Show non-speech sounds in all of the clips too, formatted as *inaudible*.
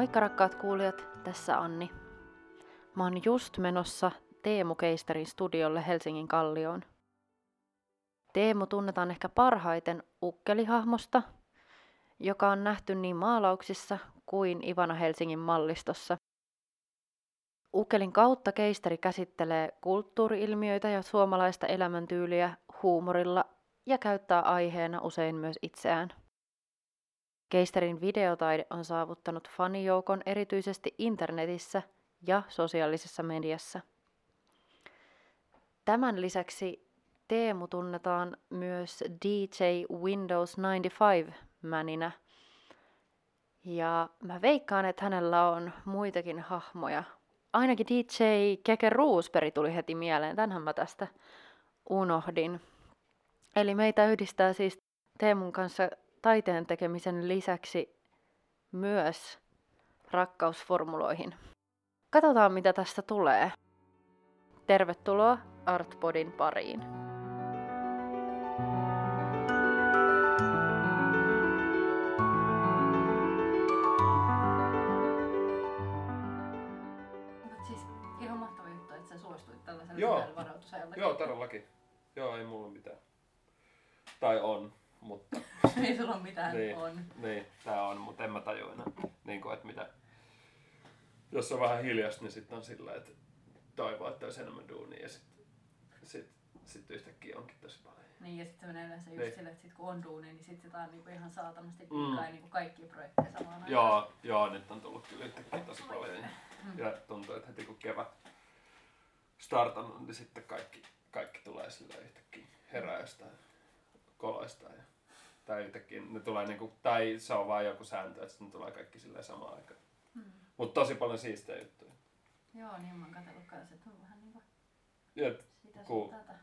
Moikka rakkaat kuulijat, tässä Anni. Mä oon just menossa Teemu Keisterin studiolle Helsingin Kallioon. Teemu tunnetaan ehkä parhaiten ukkelihahmosta, joka on nähty niin maalauksissa kuin Ivana Helsingin mallistossa. Ukkelin kautta keisteri käsittelee kulttuuriilmiöitä ja suomalaista elämäntyyliä huumorilla ja käyttää aiheena usein myös itseään. Keisterin videotaide on saavuttanut fanijoukon erityisesti internetissä ja sosiaalisessa mediassa. Tämän lisäksi Teemu tunnetaan myös DJ Windows 95-mäninä. Ja mä veikkaan, että hänellä on muitakin hahmoja. Ainakin DJ Keke Roosberg tuli heti mieleen, tänhän mä tästä unohdin. Eli meitä yhdistää siis Teemun kanssa taiteen tekemisen lisäksi myös rakkausformuloihin. Katsotaan mitä tästä tulee. Tervetuloa Artpodin pariin. siis ihan mahtava juttu, että sä suostuit tällaiselle Joo. Joo, todellakin. Joo, ei mulla mitään. Tai on, mutta *laughs* Ei sulla ole mitään, Niin. on. niin, tää on, mutta en mä tajua enää. Niin kuin, että mitä, jos on vähän hiljasta, niin sitten on sillä, että toivoo, että olisi enemmän duunia ja sitten sit, sit yhtäkkiä onkin tosi paljon. Niin, ja sitten se menee yleensä just Niin. silleen, että sit kun on duuni, niin sitten sitä on niinku ihan saatanasti Mm. mm. niinku kaikki projekteja samaan aikaan. Joo, joo, nyt on tullut kyllä yhtäkkiä tosi paljon. Ja, Mm. ja tuntuu, että heti kun kevät startannut, niin sitten kaikki, kaikki tulee sillä yhtäkkiä heräistä ja koloista. Ja, tai yhtäkkiä ne tulee niinku, tai se on vaan joku sääntö, että ne tulee kaikki sillä samaan aikaan. Mm. Mutta tosi paljon siistejä juttuja. Joo, niin mä oon katsellut kanssa, että on vähän niinku Ja sitä Ku- sun tätä.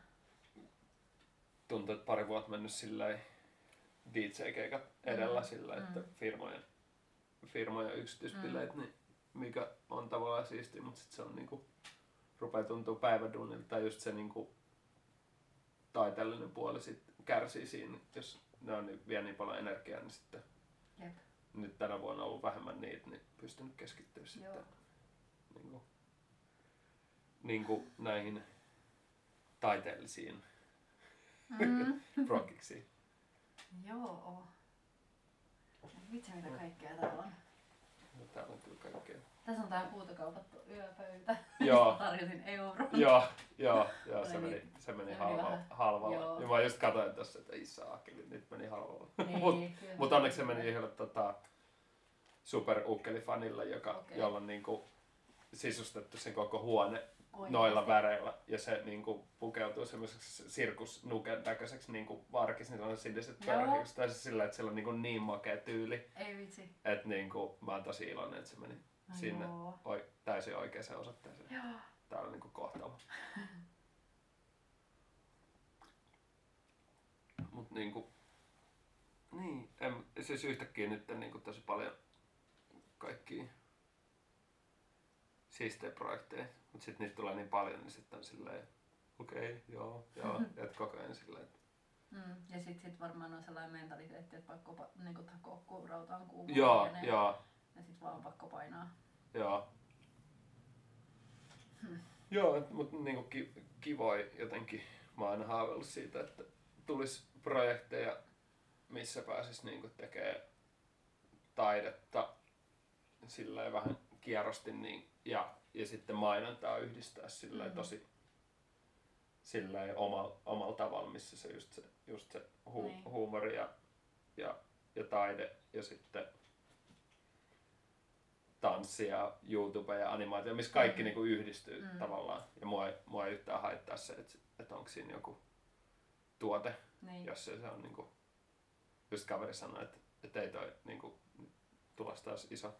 tuntuu, että pari vuotta mennyt sillä DJ-keikat edellä Mm, sillä, että mm. firmojen, firmojen yksityisbileet, niin mikä on tavallaan siistiä, mutta sitten se on niinku, rupeaa tuntua päivädunnilta tai just se niinku, taiteellinen puoli sit kärsii siinä, jos ne on niin, vie niin paljon energiaa, niin sitten Jep. nyt tänä vuonna on ollut vähemmän niitä, niin pystynyt keskittyä sitten Joo. niinku, niinku näihin taiteellisiin Mm. *laughs* progiksiin. Joo. Vitsi mitä kaikkea täällä on. No, täällä on kyllä kaikkea. Tässä on tää puutokaupattu yöpöytä. Joo, *laughs* Tarjosin euron. joo, joo, joo, se meni, niin- se meni se meni halvalla. vähän- halvalla. joo. Ja mä just katsoin tossa, että ei saakeli, nyt meni halvalla. *laughs* Niin, Mut, mut se onneksi se meni. yhdelle tota, super ukkelifanille, joka, Okei. jolla on niinku sisustettu sen koko huone Oikeesti. noilla väreillä ja se niinku pukeutuu semmoiseksi sirkusnuken näköiseksi niinku varkis, niin se on siniset Joo. pörhikset. Tai siis sillä, että sillä on niinku niin makea tyyli, Ei vitsi. että niinku, mä oon tosi iloinen, että se meni Ai sinne Joo. oi, täysin oikeaan osoitteeseen. Joo. Tää on niinku kohtalo. *laughs* Mut niinku, niin, en, siis yhtäkkiä nyt niinku tosi paljon kaikkia siistejä projekteja, mut sit niitä tulee niin paljon, niin sitten on silleen, okei, okay, joo, joo, *laughs* et koko ajan silleen, että Mm. Ja sit, sit varmaan on sellainen mentaliteetti, että pakko pa- niinku takoa, kun rauta on kuuma. joo, joo, Ja sit vaan on pakko painaa. joo. Hmm. Joo, et, mut niinku ki, kivoi jotenkin, mä oon aina haaveillut siitä, että tulisi projekteja, missä pääsis niinku tekee taidetta sillä vähän kierrosti niin, ja, ja sitten mainontaa yhdistää sillä Mhm. tosi sillä omalla, omalla tavalla, missä se just se, just se hu, Niin. huumori ja, ja, ja taide ja sitten tanssi ja YouTube ja animaatio, missä kaikki Mm. niinku yhdistyy Mm. tavallaan. Ja mua, ei- mua ei yhtään haittaa se, että, että onko siinä joku tuote, Niin. jos ei se on niinku, just kaveri sanoi, että, että ei toi niinku, tulossa taas iso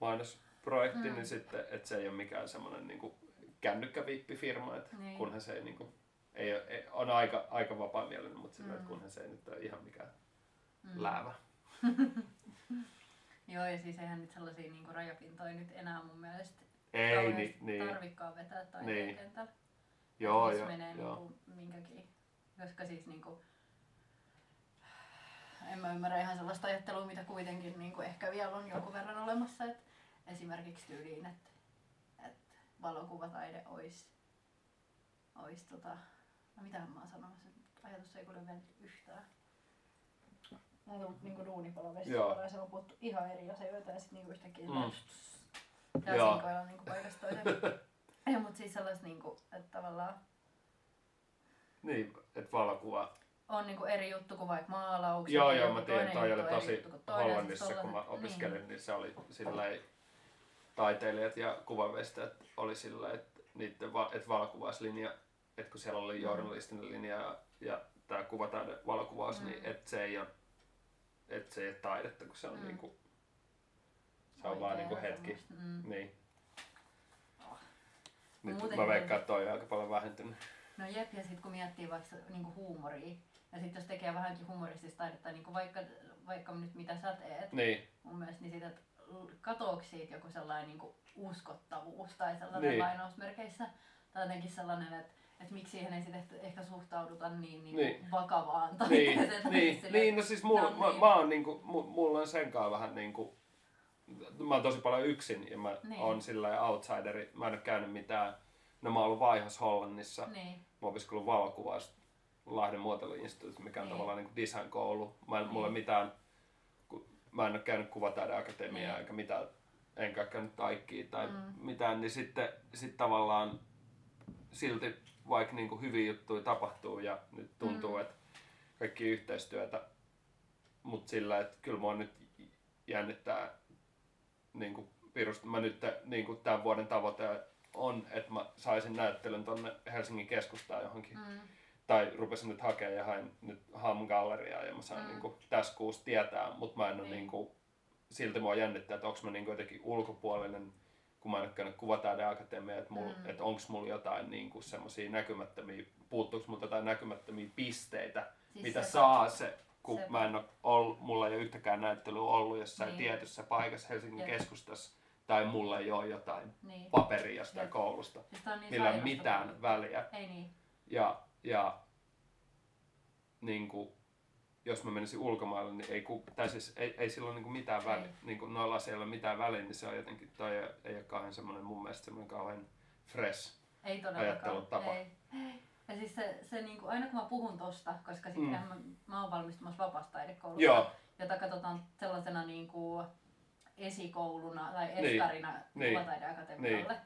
mainosprojekti, Mm. niin sitten, että se ei ole mikään semmoinen niinku kännykkävippifirma, että Niin. kunhan se ei niinku, ei, ole- ei, on aika, aika vapaa-mielinen, mutta sillä, Mm. että kunhan se ei nyt ole ihan mikään Mm. läävä. *laughs* Joo, ja siis eihän nyt sellaisia niinku rajapintoja nyt enää mun mielestä Ei, kauheasti niin, niin. tarvikaan vetää taiteen Niin. kentällä. Joo, siis joo, menee joo. niinku minkäkin. Koska siis niinku, en mä ymmärrä ihan sellaista ajattelua, mitä kuitenkin niinku ehkä vielä on jonkun verran olemassa. esimerkiksi tyyliin, että, että valokuvataide olisi, olisi tota, no mitähän mä oon sanomassa, ajatus ei kuule mennyt yhtään. Näitä on niinku duunipalovestikolla ja se on puhuttu ihan eri asioita ja sitten niinku yhtäkkiä Mm. ja Joo. sinkoilla niinku paikasta toiseen. *laughs* Ei, mutta siis sellaista niinku, että tavallaan Niin, että valokuva. on niinku eri juttu kuin vaikka maalaukset. Joo, ja joo, mä tiedän, toi oli tosi Hollannissa, siis kun mä tollaset- opiskelin, niin se oli silleen, taiteilijat ja kuvanvestäjät oli silleen, että niiden va- että valokuvauslinja, että kun siellä oli Mm. journalistinen linja ja, ja tämä kuvataide valokuvaus, Mm. niin että se ei ole, että se ei ole taidetta, kun se on Mm. niinku, se on vaan niinku hetki. Mm. Niin. Oh. Nyt Muuten mä veikkaan, että toi on aika paljon vähentynyt. No jep, ja sitten kun miettii vaikka niinku huumoria, ja sitten jos tekee vähänkin humoristista taidetta, niin vaikka, vaikka nyt mitä sä teet, Niin, mun mielestä, niin siitä, katoako siitä joku sellainen niin uskottavuus tai sellainen niin. lainausmerkeissä, tai jotenkin sellainen, että, että miksi siihen ei sitten ehkä suhtauduta niin, niin, Niin. niin. vakavaan niin, taiteeseen. tai niin, *laughs* silleen, niin, no siis mulla, No mä, niin. mä oon niinku, mu- mulla on sen kanssa vähän niinku, mä oon tosi paljon yksin ja mä Niin. oon sillä outsideri, mä en oo käynyt mitään, no mä oon ollut vaihos Hollannissa, Niin, mä oon opiskellut valokuvausta Lahden muotoiluinstituutissa, mikä on Niin. tavallaan niinku design-koulu. Mä en, Niin. mulla mitään, mä en oo käynyt kuvataideakatemiaa Niin. eikä mitään, enkä käynyt taikkiä tai Mm. mitään, niin sitten sit tavallaan silti vaikka niinku hyviä juttuja tapahtuu ja nyt tuntuu, Mm. että kaikki yhteistyötä, mutta sillä, että kyllä mua nyt jännittää niinku pirusta. Mä nyt niinku tämän vuoden tavoite on, että mä saisin näyttelyn tonne Helsingin keskustaan johonkin. mm, Tai rupesin nyt hakemaan ja hain nyt Ham Galleriaa ja mä sain Mm. niinku tässä kuussa tietää, mutta mä en ole Niin. niinku, silti mua jännittää, että onko mä niinku jotenkin ulkopuolinen, kun mä en ole käynyt kuvataideakatemiaa, että, Mm. että onko mulla jotain niinku semmoisia näkymättömiä, puuttuuko mulla jotain näkymättömiä pisteitä, Siis mitä sepä. saa se, kun Sepä. mä en ole ollut, mulla ei ole yhtäkään näyttelyä ollut jossain Niin. tietyssä paikassa Helsingin Jep. keskustassa, tai mulla ei ole jotain niin. paperia jostain Jep. koulusta, Siis niin millä ei mitään väliä. Ei niin. Ja, ja niin kuin, jos mä menisin ulkomaille, niin ei, ku, tai siis ei, ei sillä ole niin kuin mitään väliä. Niin kuin noilla ole mitään väliä, niin se on jotenkin, toi ei, ei ole kauhean semmoinen mun mielestä semmoinen kauhean fresh. Ei todellakaan. Ajattelutapa. Ei. Ja siis se, se niinku, aina kun mä puhun tosta, koska sit Mm. mä, mä oon valmistumassa vapaasta taidekoulusta, Joo, jota katsotaan sellaisena niinku esikouluna tai Niin. eskarina Niin. kuvataideakatemialle.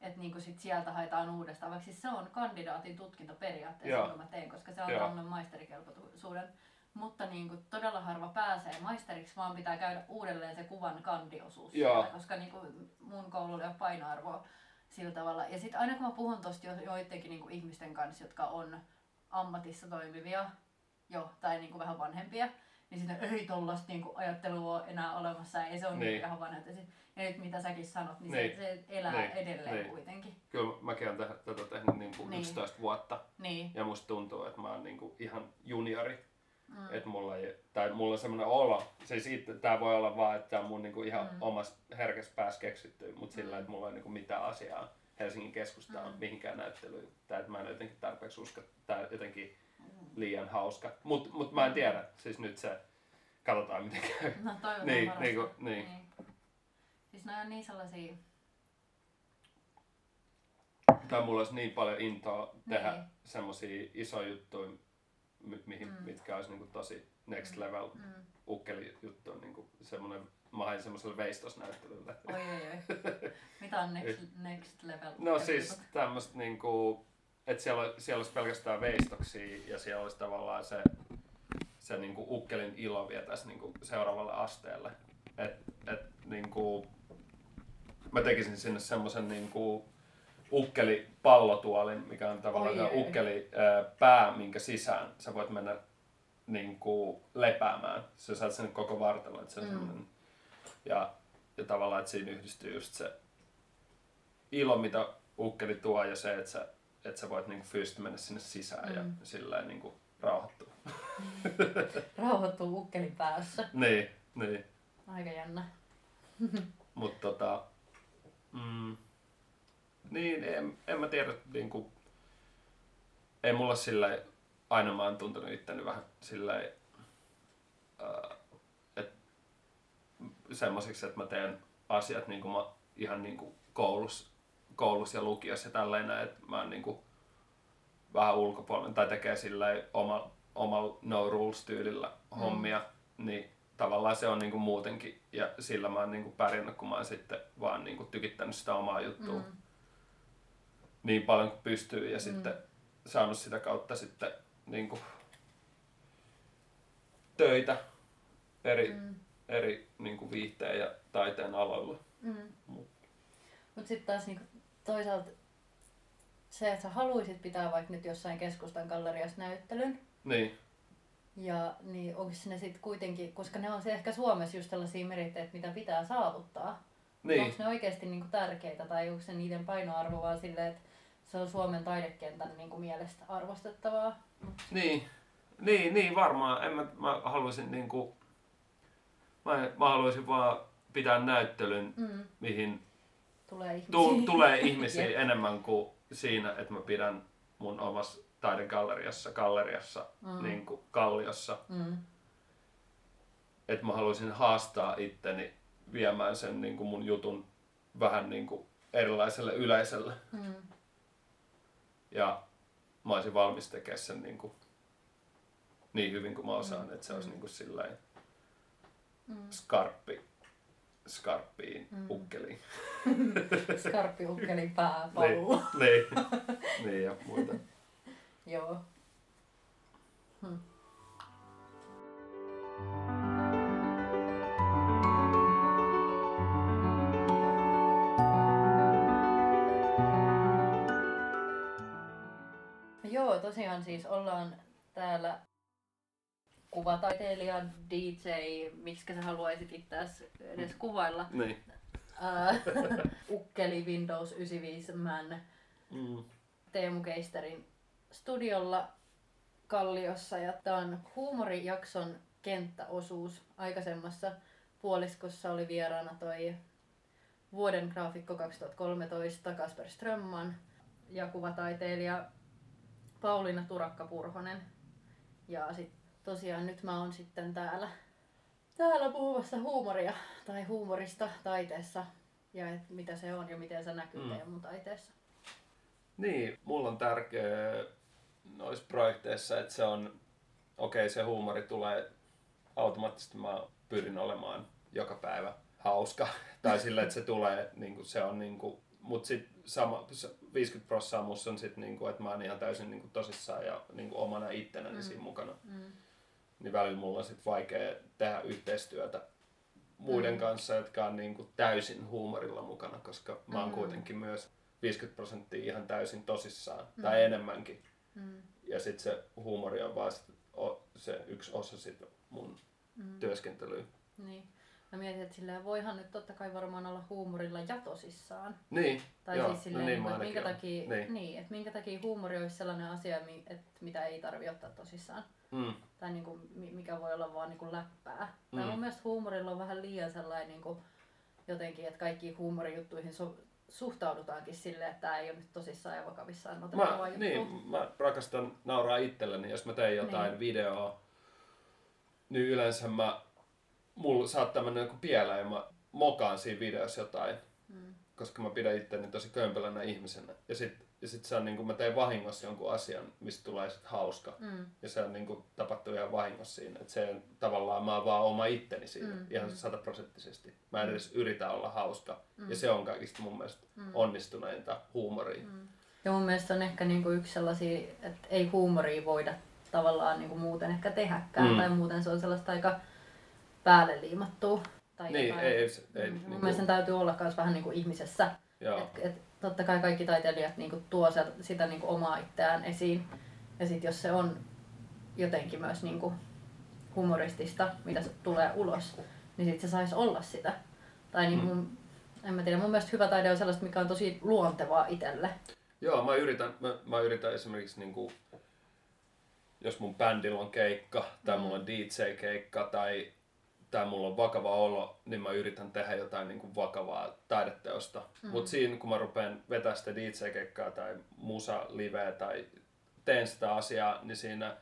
Että niinku sit sieltä haetaan uudestaan, vaikka siis se on kandidaatin tutkinto periaatteessa, Joo. mitä mä teen, koska se antaa mulle maisterikelpoisuuden. Mutta niinku todella harva pääsee maisteriksi, vaan pitää käydä uudelleen se kuvan kandiosuus Joo. siellä, koska niinku mun koululla ole painoarvoa sillä tavalla. Ja sitten aina kun mä puhun tosta jo, joidenkin niinku ihmisten kanssa, jotka on ammatissa toimivia jo, tai niinku vähän vanhempia, niin sitten ei tollasta niinku ajattelua ole enää olemassa, ei se ole Niin. niin ihan vanha. Ja, nyt mitä säkin sanot, niin, Niin. Se, se elää Niin. edelleen Niin. kuitenkin. kyllä mäkin olen tätä, tätä tehnyt niin kuin Niin. 11 vuotta. Niin. Ja musta tuntuu, että mä oon niin kuin ihan juniori. Mm. Että mulla, ei, tai mulla on semmoinen olo, siis itse, tää voi olla vaan, että tää on mun niinku ihan Mm. mm. omassa herkässä päässä keksitty, mutta sillä, Mm. että mulla ei niinku mitään asiaa Helsingin keskustaan Mm. mihinkään näyttelyyn. Tai että mä en jotenkin tarpeeksi usko, tai jotenkin liian hauska. Mut, mut mä en tiedä, siis nyt se, katsotaan miten käy. *laughs* No toivotaan Niin, parasta. niinku, niin. Siis nämä on niin sellaisia... Tai mulla olisi niin paljon intoa tehdä Niin. semmosia isoja juttuja, mihin, Mm. mitkä olisi niinku tosi next level Mm. ukkeli juttu. Niinku semmonen, mä hain semmoiselle veistosnäyttelylle. Oi, oi, oi. Mitä on next, next level? No siis tämmöistä niinku, että siellä, siellä olisi pelkästään veistoksia ja siellä olisi tavallaan se, se niinku ukkelin ilo vietäisi niinku seuraavalle asteelle. Et, et niinku, mä tekisin sinne semmoisen niinku ukkeli pallotuolin, mikä on tavallaan se ukkeli ää, pää, minkä sisään sä voit mennä niinku lepäämään. Sä saat sen koko vartalon, että se Mm. ja, ja tavallaan, että siinä yhdistyy just se ilo, mitä ukkeli tuo ja se, että sä, että sä voit niinku fyysisesti mennä sinne sisään mm. ja sillä niinku rauhoittua. *laughs* Rauhoittuu ukkelin päässä. niin, niin. Aika jännä. Mutta tota, mm, niin, en, en mä tiedä, niinku, ei mulla sillä aina mä oon tuntenut itteni vähän sillä että semmoisiksi, että mä teen asiat niin kuin mä ihan niin kuin koulussa, koulussa ja lukiossa ja tälleen, että mä oon niin kuin vähän ulkopuolella tai tekee sillä oma, omalla no rules tyylillä hommia, niin tavallaan se on niin kuin muutenkin ja sillä mä oon niin kuin pärjännyt, kun mä oon sitten vaan niin kuin tykittänyt sitä omaa juttua Mm. Niin paljon kuin pystyy ja sitten saanut sitä kautta sitten niin kuin töitä eri, Mm. eri niin kuin viihteen ja taiteen aloilla. Mm. Mut. Mutta sitten taas niinku toisaalta se, että sä haluaisit pitää vaikka nyt jossain keskustan galleriassa näyttelyn, Niin, ja niin onko ne sitten kuitenkin, koska ne on se ehkä Suomessa just tällaisia meriitteitä, mitä pitää saavuttaa. Niin. Onko ne oikeasti niinku tärkeitä tai onko se niiden painoarvo vaan silleen, että se on Suomen taidekentän niinku mielestä arvostettavaa? Niin, niin, niin varmaan. En mä, mä haluaisin niinku, mä, mä haluaisin vaan pitää näyttelyn, Mm. mihin Tulee ihmisiä. tu, tulee *laughs* ihmisiä enemmän kuin siinä, että mä pidän mun omassa taidegalleriassa, galleriassa, Mm. niin kuin Kalliossa. Mm. Että mä haluaisin haastaa itteni viemään sen niin kuin mun jutun vähän niin kuin erilaiselle yleisölle. Mm. Ja mä olisin valmis tekemään sen niin, kuin, niin hyvin kuin mä osaan, Mm. että se olisi niin kuin silleen Mm. skarppi, skarppiin Mm. ukkeliin. *laughs* Skarppi ukkelin pääpallo. niin, niin ja muita. *laughs* Joo. Hmm. Tosiaan siis ollaan täällä kuvataiteilija, DJ, miksi sä haluaisit itseäsi edes kuvailla. Niin. Ää, *laughs* Ukkeli Windows 95 Man Mm. Teemu Keisterin studiolla Kalliossa ja tämä on huumorijakson kenttäosuus. Aikaisemmassa puoliskossa oli vieraana toi vuoden graafikko 2013 Kasper Strömman ja kuvataiteilija Pauliina Turakka-Purhonen. Ja sit tosiaan nyt mä oon sitten täällä, täällä puhumassa huumoria tai huumorista taiteessa ja et mitä se on ja miten se näkyy Mm. Teemun taiteessa. Niin, mulla on tärkeä noissa projekteissa, että se on, okei okay, se huumori tulee automaattisesti, mä pyrin olemaan joka päivä hauska. *laughs* tai sillä, että se tulee, niin kuin se on niin kuin, mut sit sama, se 50 prosenttia musta on sit niin kuin, että mä oon ihan täysin niin kuin tosissaan ja niin kuin omana ittenäni Mm. siinä mukana. Mm. Niin välillä mulla on sit vaikea tehdä yhteistyötä muiden Mm. kanssa, jotka on niin kuin täysin huumorilla mukana, koska mä oon Mm. kuitenkin myös 50 prosenttia ihan täysin tosissaan, Mm. tai enemmänkin. Mm. Ja sitten se huumori on vaan sit, o, se yksi osa sit mun Mm. työskentelyä. Niin. Mä mietin, että silleen voihan nyt totta kai varmaan olla huumorilla ja tosissaan. Niin, Tai Joo, siis no silleen, niin niin mä että minkä takia, niin. Niin. Niin, että minkä takia huumori olisi sellainen asia, että mitä ei tarvi ottaa tosissaan. mm, Tai niin kuin, mikä voi olla vaan niin kuin läppää. Mm. Tai mun mielestä huumorilla on vähän liian sellainen niin kuin, jotenkin, että kaikkiin huumorijuttuihin su- suhtaudutaankin silleen, että tämä ei ole nyt tosissaan ja vakavissaan otettava mä, juttu. niin, mä rakastan nauraa itselleni, jos mä teen jotain Niin. videoa, niin yleensä mä, mulla saattaa mennä joku pieleen ja mä mokaan siinä videossa jotain, Mm. koska mä pidän itteni tosi kömpelänä ihmisenä. Ja sit, ja sit se on niin kuin mä teen vahingossa jonkun asian, mistä tulee sit hauska. Mm. Ja se on niin kuin tapahtuu ihan vahingossa siinä. Että se on tavallaan mä oon vaan oma itteni siinä. Mm, ihan mm. sataprosenttisesti. Mä en edes yritä olla hauska. Mm. Ja se on kaikista mun mielestä Mm. onnistuneinta huumoria. Mm. Ja mun mielestä on ehkä niinku yksi sellaisia, että ei huumoria voida tavallaan niinku muuten ehkä tehdäkään. Mm. Tai muuten se on sellaista aika päälle liimattua. Tai Niin, jotain. ei, ei, se- ei Mm. niin Mun mielestä sen täytyy olla myös vähän niinku ihmisessä. joo. Et, et, totta kai kaikki taiteilijat niinku tuo sitä, sitä niinku omaa itseään esiin. Ja sitten jos se on jotenkin myös niinku humoristista, mitä se tulee ulos, niin sitten se saisi olla sitä. Tai niin Mm. mun, en mä tiedä, mun mielestä hyvä taide on sellaista, mikä on tosi luontevaa itselle. Joo, mä yritän, mä, mä yritän esimerkiksi niinku, jos mun bändillä on keikka, tai Mm. mulla on DJ-keikka, tai, tai mulla on vakava olo, niin mä yritän tehdä jotain niinku vakavaa taideteosta. Mm. Mm. Mutta siinä, kun mä rupean vetää sitä DJ-keikkaa tai musa-liveä tai teen sitä asiaa, niin siinä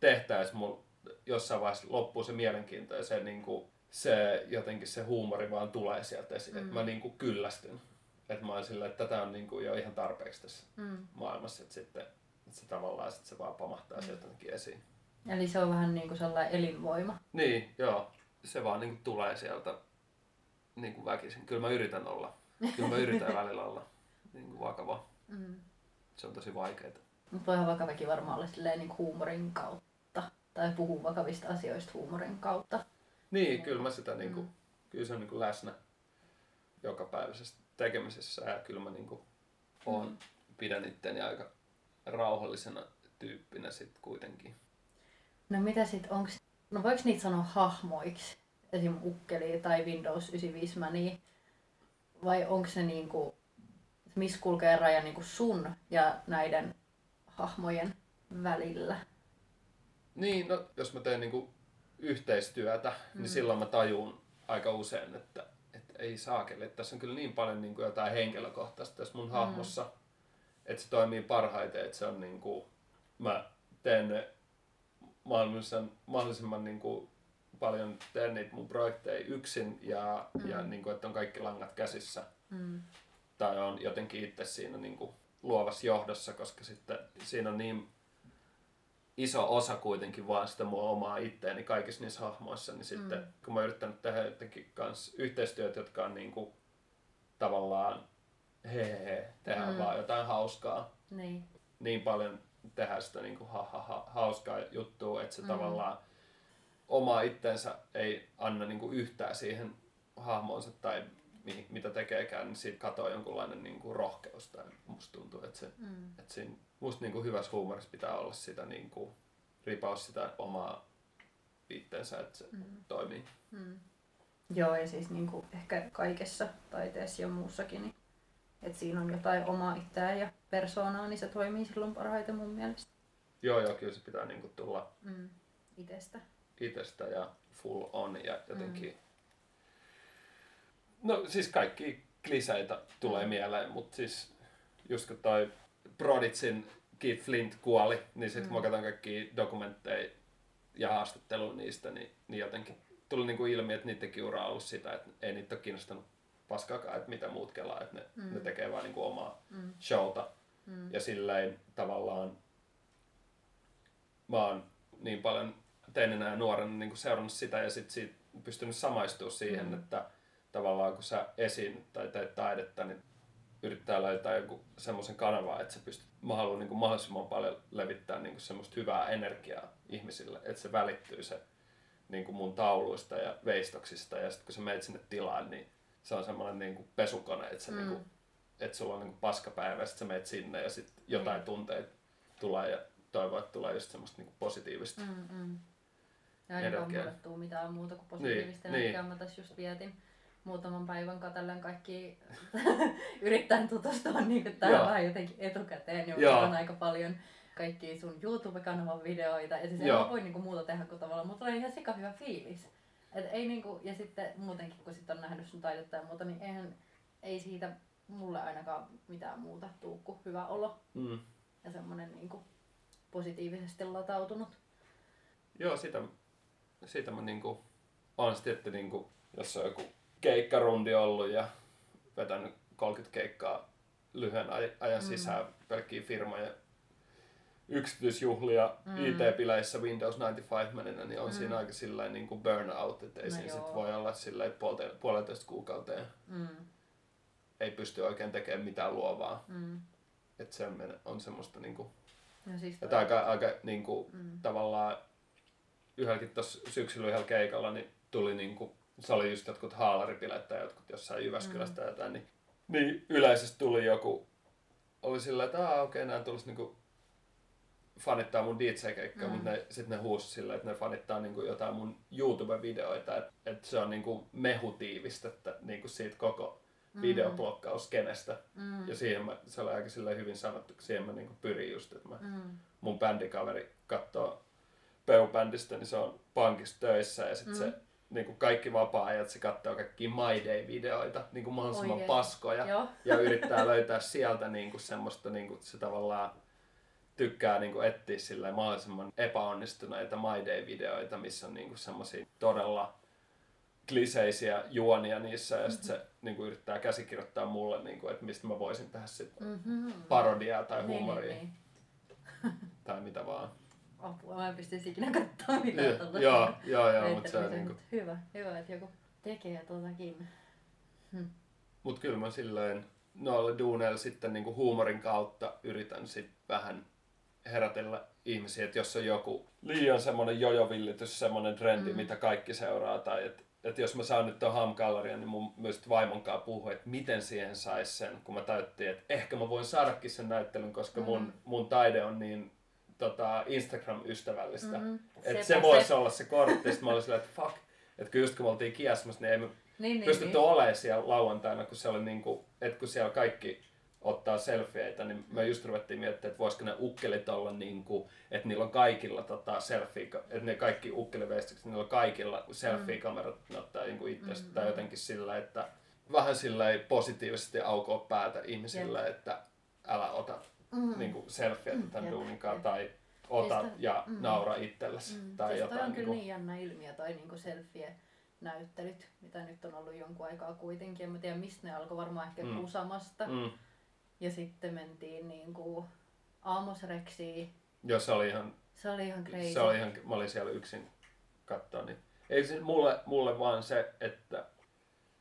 tehtäisiin mulla jossain vaiheessa loppuu se mielenkiinto ja se, niinku, se jotenkin se huumori vaan tulee sieltä esiin. Mm. Että mä Mm. niinku kyllästyn. Että mä oon silleen, että tätä on niinku jo ihan tarpeeksi tässä Mm. maailmassa, että sitten että se tavallaan sit se vaan pamahtaa Mm. sieltä jotenkin esiin. Eli se on vähän niin kuin sellainen elinvoima. Niin, joo. Se vaan niinku tulee sieltä niinku väkisin. Kyllä mä yritän olla. Kyllä mä yritän *laughs* välillä olla niinku vakava. Mm. Se on tosi vaikeaa. Mutta voihan vakavakin varmaan olla silleen niin huumorin kautta. Tai puhua vakavista asioista huumorin kautta. Niin, kyllä mä sitä niinku, Mm. kyllä se on niinku läsnä jokapäiväisessä tekemisessä ja kyllä mä niinku oon, Mm. pidän itteni aika rauhallisena tyyppinä sit kuitenkin. No mitä sit, onks, no voiko niitä sanoa hahmoiksi? Esim. Ukkeli tai Windows 95 Mani? Vai onko se niinku, missä kulkee raja niinku sun ja näiden hahmojen välillä? Niin, no jos mä teen niinku yhteistyötä, mm. Mm. niin silloin mä tajun aika usein, että, että ei saakeli. Että tässä on kyllä niin paljon niinku jotain henkilökohtaista tässä mun hahmossa, että se toimii parhaiten, että se on niinku, mä teen ne mahdollisimman, mahdollisimman niinku paljon teen niitä mun projekteja yksin ja, mm. Ja niinku, että on kaikki langat käsissä. Mm. Tai on jotenkin itse siinä niinku luovassa johdossa, koska sitten siinä on niin iso osa kuitenkin vaan sitä mun omaa itteeni kaikissa niissä hahmoissa, niin sitten Mm. kun mä oon yrittänyt tehdä jotenkin kans yhteistyöt, jotka on niinku tavallaan he he he, tehdään Mm. vaan jotain hauskaa, Niin. niin paljon tehdä sitä niinku ha, ha, ha, hauskaa juttua, että se Mm. tavallaan oma itsensä ei anna niinku yhtään siihen hahmoonsa tai mihin, mitä tekeekään, niin siitä katoaa jonkunlainen niinku rohkeus. Tai musta tuntuu, että, se, Mm. että siinä, musta niinku hyvässä huumorissa pitää olla sitä niinku, ripaus sitä omaa itsensä, että se Mm. toimii. Mm. Joo, ja siis niinku ehkä kaikessa taiteessa ja muussakin, niin että siinä on jotain omaa itseään ja persoonaa, niin se toimii silloin parhaiten mun mielestä. Joo, joo, kyllä se pitää niinku tulla Mm. Itestä. itsestä ja full on ja jotenkin... Mm. No siis kaikki kliseitä tulee Mm. mieleen, mutta siis just kun toi Proditsin Keith Flint kuoli, niin sitten kun Mm. mä katson kaikki dokumentteja ja haastattelua niistä, niin, niin jotenkin tuli niinku ilmi, että niidenkin ura on ollut sitä, että ei niitä ole kiinnostanut paskaakaan, että mitä muut kelaa, että ne, Mm. ne tekee vaan niinku omaa Mm. showta. Mm. Ja silleen tavallaan mä oon niin paljon teininä ja nuorena niin kuin seurannut sitä ja sit siitä pystynyt samaistumaan siihen, Mm. että tavallaan kun sä esiin tai teet taidetta, niin yrittää löytää joku semmoisen kanavan, että sä pystyt, mä haluan niin kuin mahdollisimman paljon levittää niin kuin semmoista hyvää energiaa ihmisille, että se välittyy se niin kuin mun tauluista ja veistoksista ja sitten kun sä meet sinne tilaan, niin se on semmoinen niin kuin pesukone, että, se Mm. niin kuin, että sulla on niin kuin paskapäivä ja sitten sä meet sinne ja sitten jotain Mm. tunteita tulee ja toivoo, että tulee just semmoista niin kuin positiivista. Mm, mm. Ja Energiaa. mulle tuu mitään muuta kuin positiivista Niin, energiaa. Mä tässä just vietin muutaman päivän katellen kaikki *laughs* yrittäen tutustua niin tähän vähän jotenkin etukäteen. Niin Joo. on aika paljon kaikki sun YouTube-kanavan videoita. Ja siis ei Joo. mä voi niinku muuta tehdä kuin tavallaan, mutta tulee ihan sika hyvä fiilis. Et ei niinku, ja sitten muutenkin kun sit on nähnyt sun taidetta ja muuta, niin eihän, ei siitä mulle ainakaan mitään muuta tuu kuin hyvä olo Mm. ja semmonen niinku positiivisesti latautunut. Joo, sitä, sitä mä niinku, on sitten, että niinku, jos on joku keikkarundi ollut ja vetänyt 30 keikkaa lyhyen aj- ajan Mm. sisään pelkkiä firmoja yksityisjuhlia Mm. IT-pileissä Windows 95 menenä, niin on Mm. siinä aika sillä niin burnout, että ei No siinä sit voi olla sillä puolte, puolentoista kuukauteen. Mm, Ei pysty oikein tekemään mitään luovaa. mm. Että se on- on semmoista niinku, No siis että aika, aika niinku, Mm. tavallaan yhdelläkin tuossa syksyllä yhdellä keikalla niin tuli niinku, se oli just jotkut haalaripilet tai jotkut jossain Jyväskylästä tai jotain, niin, niin yleisesti tuli joku, oli sillä, että okei, nämä tulisi niinku fanittaa mun DJ-keikkaa, Mm. mutta ne, sitten ne huusi silleen, että ne fanittaa niinku jotain mun YouTube-videoita, että, että se on niinku mehutiivistettä niinku siitä koko videoblokkauskenestä. Mm. Ja siihen mä, se oli aika silleen hyvin sanottu, siihen mä niinku pyrin just, että mä Mm. mun bändikaveri katsoo Peu-bändistä, niin se on pankissa töissä ja sitten Mm. se niin kuin kaikki vapaa-ajat se katsoo kaikkia My Day-videoita, niin kuin mahdollisimman Oikeesti? paskoja Joo. ja yrittää löytää sieltä niin kuin semmoista, niin kuin se tavallaan tykkää niin kuin etsiä sillä mahdollisimman epäonnistuneita My Day-videoita, missä on niin kuin semmoisia todella kliseisiä juonia niissä ja sitten se niin kuin, yrittää käsikirjoittaa mulle, niin kuin, että mistä mä voisin tehdä sitten Mm-hmm. parodiaa tai Niin, huumoria niin, *laughs* tai mitä vaan. niin. Apua, mä en pystyisi ikinä katsoa mitään Joo, tuollaista. joo, joo, joo mutta se on niin kuin, mut Hyvä, hyvä, että joku tekee totakin. Mut kyllä mä silleen noilla duuneilla sitten niinku huumorin kautta yritän sit vähän herätellä ihmisiä, että jos on joku liian semmoinen jojovillitys, semmoinen trendi, mm. mitä kaikki seuraa, tai että et jos mä saan nyt tuon hamkallarian, niin mun myös vaimonkaan puhua, että miten siihen sais sen, kun mä tajuttiin, että ehkä mä voin saadakin sen näyttelyn, koska mun, Mm. mun taide on niin tota, Instagram-ystävällistä. Mhm. Että Sepä se voisi se. olla se kortti. Sitten mä olin silleen, että fuck. Että kun just kun me oltiin kiasmassa, niin ei me Niin, niin, pystytty niin. olemaan siellä lauantaina, kun se oli niinku, että kun siellä kaikki ottaa selfieitä, niin me just ruvettiin miettimään, että voisiko ne ukkelit olla niinku, että niillä on kaikilla tota selfie, että ne kaikki ukkeliveistikset, niillä on kaikilla selfie-kamerat, ne ottaa niinku itsestä Mm. tai jotenkin sillä, että vähän sillä positiivisesti aukoa päätä ihmisille, että älä ota Mm. niinku selfieitä tämän Jep, duunin kanssa jep. tai ota toi- ja mm. naura itsellesi Mm. tai siis toi jotain. on kyllä niinku- niin jännä ilmiö toi niinku selfie-näyttelyt, mitä nyt on ollut jonkun aikaa kuitenkin. En mä tiedä mistä ne alkoi, varmaan ehkä Mm. mm. Kusamasta. Mm. Ja sitten mentiin niinku Aamosreksiin. Joo, se oli ihan Se oli ihan crazy. Se oli ihan, mä olin siellä yksin katsoa, niin ei se mulle, mulle vaan se, että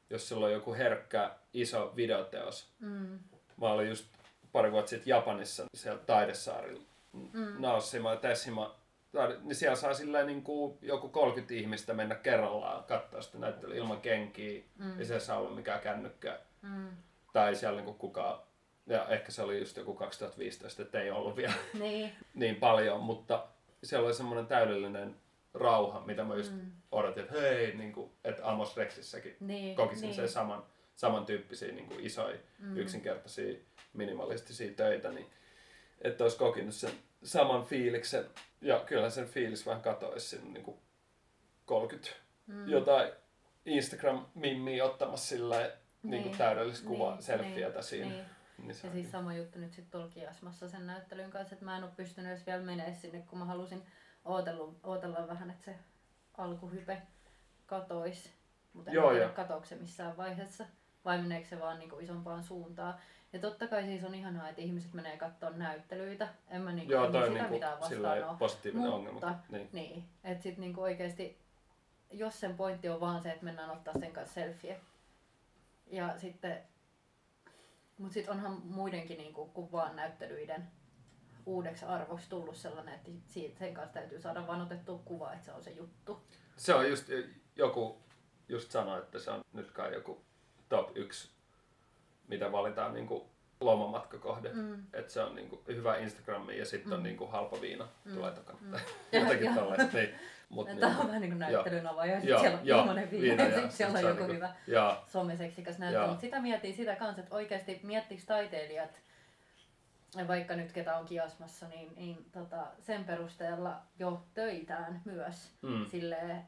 jos sulla on joku herkkä iso videoteos. Mm. Mä olin just pari vuotta sitten Japanissa siellä Taidesaarilla Mm. Naoshima ja Teshima. taide- Niin siellä saa silleen niin kuin joku 30 ihmistä mennä kerrallaan katsoa sitä näyttelyä ilman kenkiä. Mm. Ei se saa olla mikään kännykkä. Mm. Tai siellä niin kuin kukaan. Ja ehkä se oli just joku 2015, että ei ollut vielä *laughs* Niin. niin paljon, mutta siellä oli semmoinen täydellinen rauha, mitä mä just Mm. odotin, että hei, niin kuin, että Amos Rexissäkin Niin. kokisin niin. sen saman, samantyyppisiä niin kuin isoja, Mm. yksinkertaisia, minimalistisia töitä, niin että olisi kokinut sen saman fiiliksen. Ja kyllä sen fiilis vähän katoisi sinne niin kuin 30 Mm. jotain Instagram-mimmiä ottamassa sillä niin kuin Niin. täydellistä kuva, Niin, selfietä niin, siinä. Niin. Niin se Ja siis sama juttu nyt sitten tuolla Kiasmassa sen näyttelyn kanssa, että mä en ole pystynyt edes vielä menemään sinne, kun mä halusin ootella, ootella vähän, että se alkuhype katois. Mutta en Joo, tiedä, katoako se missään vaiheessa vai meneekö se vaan niinku isompaan suuntaan. Ja totta kai siis on ihanaa, että ihmiset menee katsomaan näyttelyitä. En mä niinku, Joo, toi sitä niinku mitään vastaan oo. positiivinen Mutta- ongelma. Niin. Niin, että sit niinku oikeesti, jos sen pointti on vaan se, että mennään ottaa sen kanssa selfie. Ja sitten, mut sit onhan muidenkin niinku, kuin vaan näyttelyiden uudeksi arvoksi tullut sellainen, että siitä, sen kanssa täytyy saada vaan otettua kuva, että se on se juttu. Se on just, joku just sanoi, että se on nyt kai joku top 1, mitä valitaan niinku lomamatkakohde. Mm. Mm. Että se on niinku hyvä Instagrami ja sitten on Mm. niinku halpa viina Mm. tulee takana. Mm. *laughs* Jotakin *laughs* tällaista. Niin. Mut Tämä on niinku, vähän niin kuin näyttelyn avaaja, sitten siellä on ilmanen viina ja sitten siellä on on joku niinku- hyvä ja, someseksikäs Joo. näyttely. Mutta sitä mietin sitä kanssa, että oikeasti miettikö taiteilijat, ja vaikka nyt ketä on kiasmassa, niin, niin tota, sen perusteella jo töitään myös mm, silleen,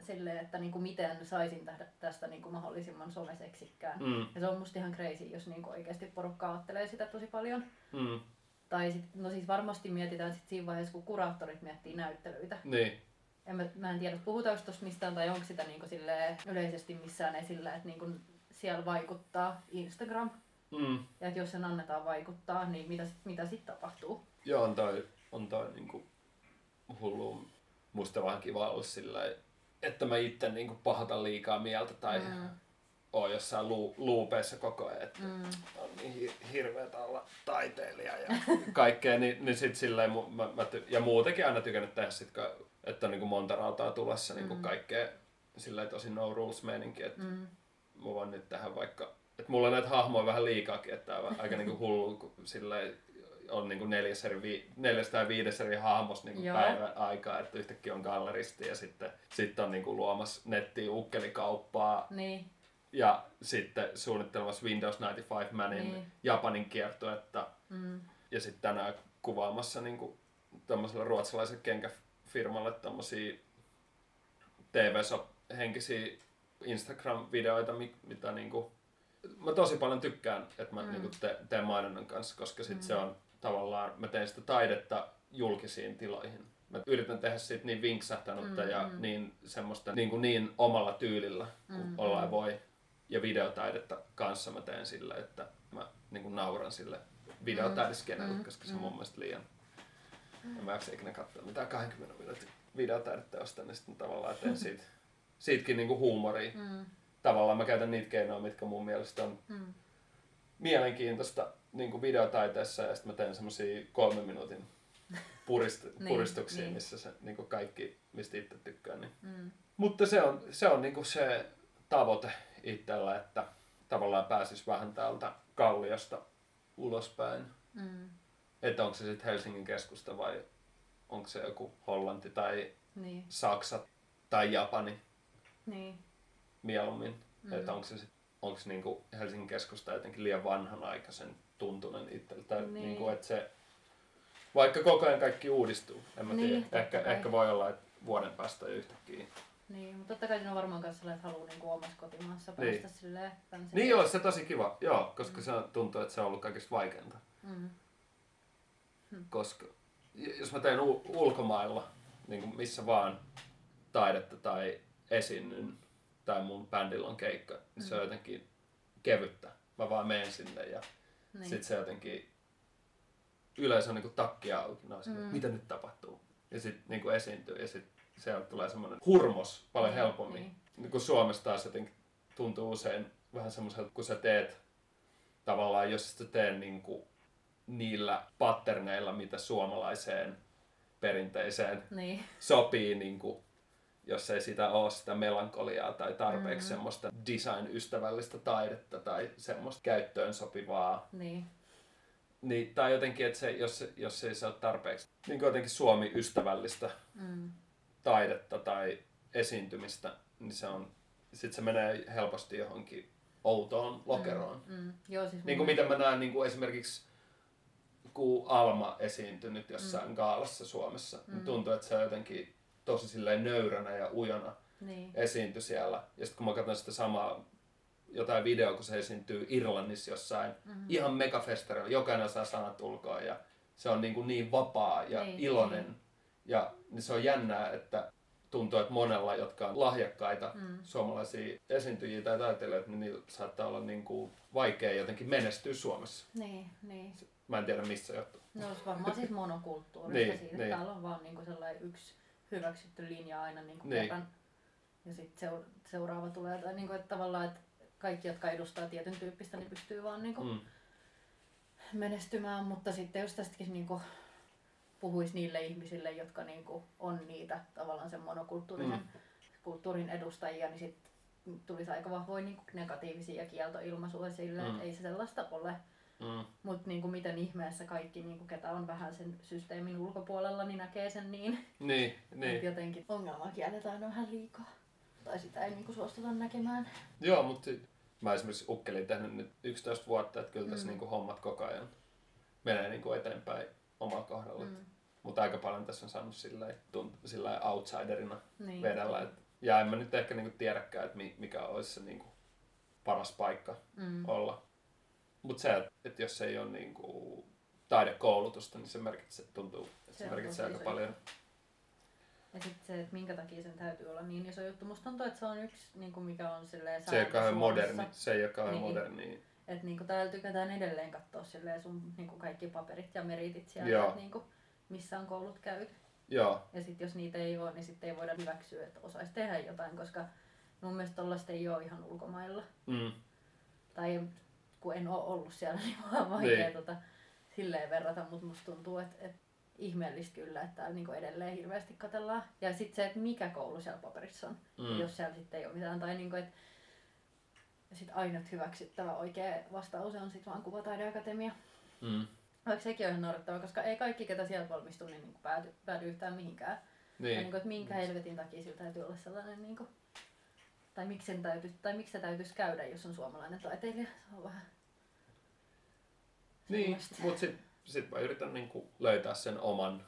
silleen että niinku miten saisin tästä, tästä niinku mahdollisimman someseksikkään. mm, Ja se on musta ihan crazy, jos niinku oikeasti porukka ajattelee sitä tosi paljon. mm, Tai sit, no siis varmasti mietitään sit siinä vaiheessa, kun kuraattorit miettii näyttelyitä. niin, En mä, mä en tiedä, puhutaanko tuosta mistään tai onko sitä niinku silleen yleisesti missään esillä, että niinku siellä vaikuttaa Instagram. mm. Ja että jos sen annetaan vaikuttaa, niin mitä, mitä sitten tapahtuu? Joo, on toi, on toi niinku hullu. Musta vähän kiva olla sillä että mä itse niinku pahatan liikaa mieltä tai mm. Oon jossain lu, luupeissa koko ajan, että mm, on niin hi- hirveetä olla taiteilija ja *laughs* kaikkea, niin, niin sit silleen, mä, mä ty- ja muutenkin aina tykännyt tehdä sit, että on niinku monta rautaa tulossa niinku Mm. kaikkea silleen tosi no rules meininki, että mm, mä voin nyt tähän vaikka, että mulla on näitä hahmoja vähän liikaakin, että on aika niinku *laughs* hullu, kun silleen on niinku neljäs, eri, vi- neljäs tai viides eri hahmos Joo. päivän aikaa, että yhtäkkiä on galleristi ja sitten sit on niinku luomassa nettiin ukkelikauppaa niin, ja sitten suunnittelemassa Windows 95 Manin Niin. Japanin kiertuetta mm, ja sitten tänään kuvaamassa niinku tämmöiselle ruotsalaiselle kenkäfirmalle tämmöisiä TV-henkisiä Instagram-videoita, mi- mitä niinku, mä tosi paljon tykkään, että mä Mm. niinku te- teen mainonnan kanssa, koska sit Mm. se on tavallaan, mä teen sitä taidetta julkisiin tiloihin. Mä yritän tehdä siitä niin vinksahtanutta Mm, ja mm. niin semmoista niin, kuin niin omalla tyylillä kuin Mm, ollaan mm. voi. Ja videotaidetta kanssa mä teen sillä, että mä niin kuin nauran sille videotaideskenelle, Mm, koska se on mm. mun mielestä liian... En mä jaksa ikinä katsoa mitään 20 minuutin videotaideteosta, niin sitten tavallaan teen *laughs* siitä, siitäkin niin kuin huumoria. Mm, Tavallaan mä käytän niitä keinoja, mitkä mun mielestä on mm, mielenkiintoista niin kuin videotaiteessa ja sitten mä teen semmosia kolmen minuutin *laughs* purist, Niin, puristuksia, niin. missä se niin kuin kaikki, mistä itse tykkään. Niin. mm, Mutta se on, se on niin kuin se tavoite itsellä, että tavallaan pääsis vähän täältä kalliosta ulospäin. mm. Että onko se sitten Helsingin keskusta vai onko se joku Hollanti tai Niin, Saksa tai Japani niin. mieluummin. Mm. Että onko se, sit, onko niinku Helsingin keskusta jotenkin liian vanhanaikaisen tuntunen itsellä. Tai Niin. niinku, että se, vaikka koko ajan kaikki uudistuu, en mä Niin, tiedä. Ehkä, ehkä voi olla, että vuoden päästä yhtäkkiä. Niin, mutta totta kai siinä on varmaan myös sellainen, että haluaa niinku omassa kotimaassa Niin. päästä silleen. tämmöisen- Niin joo, se tosi kiva, joo, koska se tuntuu, että se on ollut kaikista vaikeinta. Mm. Koska j- jos mä teen u- ulkomailla, niin kuin missä vaan taidetta tai esiinnyn, tai mun bändillä on keikka, niin se on jotenkin kevyttä. Mä vaan menen sinne ja Niin. Sitten se jotenkin yleisö on niinku takki auki, no, mm. Mm. mitä nyt tapahtuu? Ja sitten niinku esiintyy ja sitten sieltä tulee semmoinen hurmos paljon Niin, helpommin. niin. Niin. Kun Suomessa taas jotenkin tuntuu usein vähän semmoiselta, kun sä teet tavallaan, jos sä teet niinku niillä patterneilla, mitä suomalaiseen perinteiseen Niin. sopii, niin kuin, jos ei sitä ole sitä melankoliaa tai tarpeeksi Mm. semmoista design-ystävällistä taidetta tai semmoista käyttöön sopivaa. Niin. Niin, tai jotenkin, että se, jos, se, jos ei se ole tarpeeksi niin kuin jotenkin Suomi-ystävällistä Mm. Taidetta tai esiintymistä, niin se on, sit se menee helposti johonkin outoon lokeroon. Mm. Mm. Joo, siis Niin kuin mitä mä näen niin kuin esimerkiksi kun Alma esiintynyt jossain mm. gaalassa Suomessa, mm. niin tuntuu, että se on jotenkin tosi silleen nöyränä ja ujona Niin. esiintyi siellä. Ja sitten kun mä katson sitä samaa jotain videoa, kun se esiintyy Irlannissa jossain Mm-hmm. ihan megafestarilla, jokainen osaa sanat ulkoa ja se on niin, kuin niin vapaa ja Niin, iloinen. niin. Ja niin se on jännää, että tuntuu, että monella, jotka on lahjakkaita Mm. suomalaisia esiintyjiä tai taiteilijoita, niin niillä saattaa olla niin kuin vaikea jotenkin menestyä Suomessa. Niin, niin. Mä en tiedä missä johtuu. No olisi varmaan siis monokulttuurista Niin, siitä. niin. Täällä on vaan niinku sellainen yksi hyväksytty linja aina niinku Niin. kerran. Ja sitten seur- seuraava tulee. Tai niinku, että tavallaan, että kaikki, jotka edustaa tietyn tyyppistä, niin pystyy vaan niinku Mm. menestymään. Mutta sitten jos tästäkin niinku puhuisi niille ihmisille, jotka niinku on niitä tavallaan sen monokulttuurisen Mm. kulttuurin edustajia, niin sitten tulisi aika vahvoja niinku negatiivisia kieltoilmaisuja sille, Mm. että ei se sellaista ole. Mm. Mutta niinku miten ihmeessä kaikki, niinku ketä on vähän sen systeemin ulkopuolella, niin näkee sen niin. Niin, niin. jotenkin ongelmaa kielletään vähän liikaa. Tai sitä ei niinku suostuta näkemään. Joo, mutta mä esimerkiksi ukkelin tehnyt nyt 11 vuotta, että kyllä tässä Mm. niinku hommat koko ajan menee niinku eteenpäin omalla kohdalla. Mm. Mutta aika paljon tässä on saanut sillä sillä outsiderina Niin. vedellä. Et, ja en mä nyt ehkä niinku tiedäkään, että mi- mikä olisi se niinku paras paikka Mm. olla. Mutta se, että et jos ei ole niinku taidekoulutusta, niin se merkitsee, tuntuu, että se, Se merkitsee aika iso paljon. Ja sitten se, että minkä takia sen täytyy olla niin iso juttu. Musta tuntuu, että se on yksi, niin kuin mikä on silleen Se ei ole kauhean moderni. Se ei ole kauhean Niin. moderni. Että niinku täällä tykätään edelleen katsoa silleen sun niinku kaikki paperit ja meritit sieltä, Joo. että niinku, missä on koulut käyty. Joo, Ja sitten jos niitä ei ole, niin sitten ei voida hyväksyä, että osaisi tehdä jotain, koska mun mielestä tollaista ei ole ihan ulkomailla. mm. Tai kun en ole ollut siellä, *laughs* niin vaan on vaikea Niin. tota, silleen verrata, mutta musta tuntuu, että, että ihmeellistä kyllä, että täällä niinku edelleen hirveästi katellaan. Ja sitten se, että mikä koulu siellä paperissa on, Mm. mm. jos siellä sitten ei ole mitään. Tai niinku, että sit ainut hyväksyttävä oikea vastaus on sitten vaan kuvataideakatemia. Mm. Vaikka sekin on ihan naurettava, koska ei kaikki, ketä sieltä valmistuu, niin niinku päädy, päädy yhtään mihinkään. Niin. Ja niinku, että minkä helvetin takia sillä täytyy olla sellainen, niinku, tai miksi, sen täytyy, tai miksi se täytyisi käydä, jos on suomalainen taiteilija. Se on vähän Niin, mutta sitten sit mä yritän niinku löytää sen oman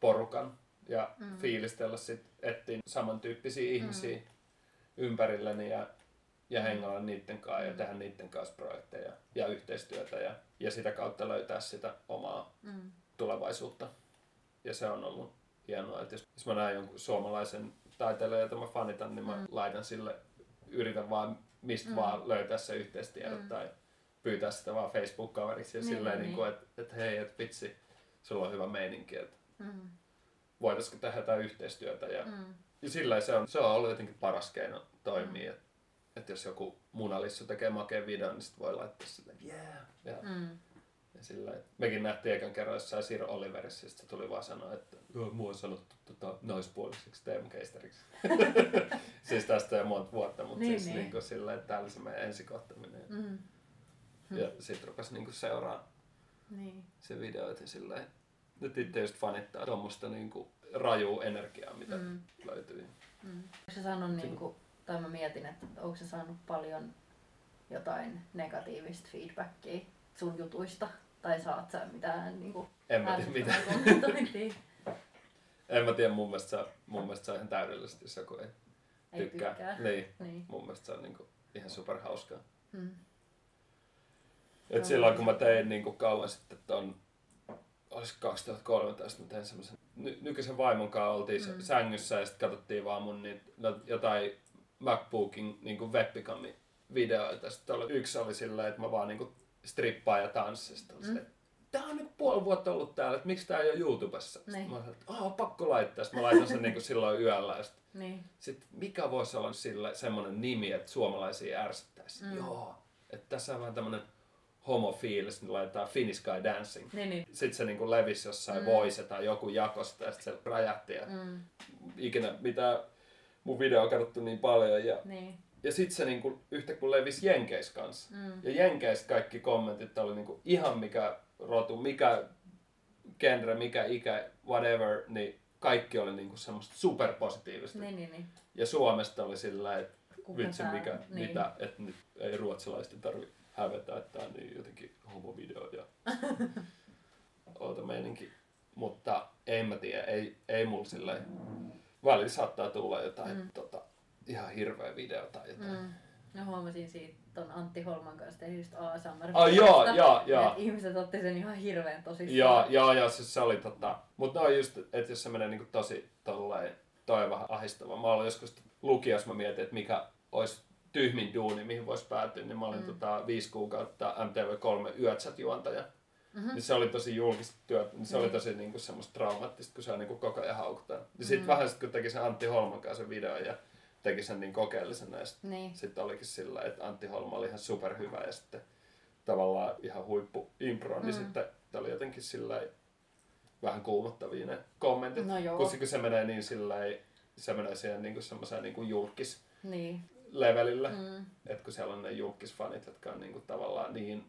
porukan ja mm. Mm. fiilistellä sit, etsiä samantyyppisiä ihmisiä ympärilleni ja, ja Mm. hengailla niiden kanssa ja Mm. tehdä niiden kanssa projekteja ja yhteistyötä ja, ja sitä kautta löytää sitä omaa Mm. tulevaisuutta. Ja se on ollut hienoa, että jos, jos mä näen jonkun suomalaisen taiteilijan, jota mä fanitan, niin mä mm. laitan sille, yritän vaan mistä mm. vaan löytää se yhteistiedot mm. tai pyytää sitä vaan Facebook-kaveriksi ja niin, silleen, niin, niin kuin, että, että hei, että vitsi, sulla on hyvä meininki, että mm. voitaisiko tehdä jotain yhteistyötä. Ja, mm. ja sillä se on, se on ollut jotenkin paras keino toimia. Mm. Että, että jos joku munalissu tekee makeen videon, niin sitten voi laittaa sille, yeah. Ja, mm. ja sillä, mekin nähtiin ekan kerran jossain Sir Oliverissa, ja tuli vaan sanoa, että mua on sanottu tota, naispuoliseksi teemukeisteriksi. *laughs* siis tästä jo monta vuotta, mutta niin, siis niin. Niin kuin sillä, että täällä se meidän ensikohtaminen. Mm. Ja sitten rupesi niinku seuraa niin. se videoita silleen. Nyt itse just fanittaa tuommoista niinku rajua energiaa, mitä mm. löytyy. Mm. Onko se saanut, niinku, tai mä mietin, että onko se saanut paljon jotain negatiivista feedbackia sun jutuista? Tai saat sä mitään niinku En mä tiedä mitä. *laughs* en mä tiedä, mun mielestä, se, mun mielestä se on ihan täydellisesti, jos joku ei, ei tykkää. tykkää. Niin. niin. Mun mielestä se on niinku ihan superhauskaa. Mm. Et silloin kun mä tein niin kuin kauan sitten ton, olisi 2013, mä tein semmoisen, ny- nykyisen vaimon kanssa oltiin mm. sängyssä ja sitten katsottiin vaan mun niin, no, jotain MacBookin niin kuin webcami videoita. Sitten oli, yksi oli silleen, että mä vaan niin kuin strippaan ja tanssin. Mm. Tää on nyt puoli vuotta ollut täällä, että miksi tää ei ole YouTubessa? Niin. Mä sanoin, että oh, pakko laittaa. Sitten mä laitan sen niin kuin silloin yöllä. Ja sitten, niin. sitten mikä voisi olla sille semmoinen nimi, että suomalaisia ärsyttäisi? Mm. Joo, että tässä on vaan tämmöinen homofiilis, niin laitetaan Finnish Guy Dancing. Niin, niin. Sitten se niin levisi jossain mm. voice tai joku jakosta ja sitten se räjähti. Ja mm. Ikinä mitä mun video on katsottu niin paljon. Ja, niin. ja sitten se niin kuin, yhtä kun levisi Jenkeis kanssa. Mm. Ja Jenkeis kaikki kommentit oli niin kuin, ihan mikä rotu, mikä genre, mikä ikä, whatever, niin kaikki oli niin kuin semmoista superpositiivista. Niin, niin, niin. Ja Suomesta oli sillä, että vitsi mikä, niin. mitä, että nyt ei ruotsalaisten tarvitse hävetä, että tämä on niin jotenkin homovideo ja *laughs* outo meininki. Mutta en mä tiedä, ei, ei mulla silleen, välillä saattaa tulla jotain mm. tota, ihan hirveä video tai jotain. Mm. No huomasin siitä ton Antti Holman kanssa tehdystä ASMR. Ah, joo, joo, joo. Ihmiset otti sen ihan hirveän tosissaan. Joo, joo, joo, siis se oli tota, mutta no just, että jos se menee niinku tosi tolleen, toi on vähän ahistava. Mä olin joskus lukiossa, mä mietin, että mikä olisi tyhmin duuni, mihin voisi päätyä, niin mä olin mm. tota, viisi kuukautta MTV3 Yötsät-juontaja. Mm-hmm. Niin se oli tosi julkista työtä, niin se mm. oli tosi niinku semmoista traumaattista, kun se niinku koko ajan haukutaan. Ja sitten mm. vähän sit, kun teki sen Antti Holman kanssa sen videon ja teki sen niin kokeellisena, ja sitten niin. sit olikin sillä, että Antti Holma oli ihan superhyvä ja sitten tavallaan ihan huippu impro, niin mm. niin sitten oli jotenkin sillä vähän kuumottavia ne kommentit. No joo. Kun se menee niin sillä se menee siihen niin semmoiseen niin julkis niin levelillä. Mm. Että kun siellä on ne julkisfanit, jotka on niinku tavallaan niin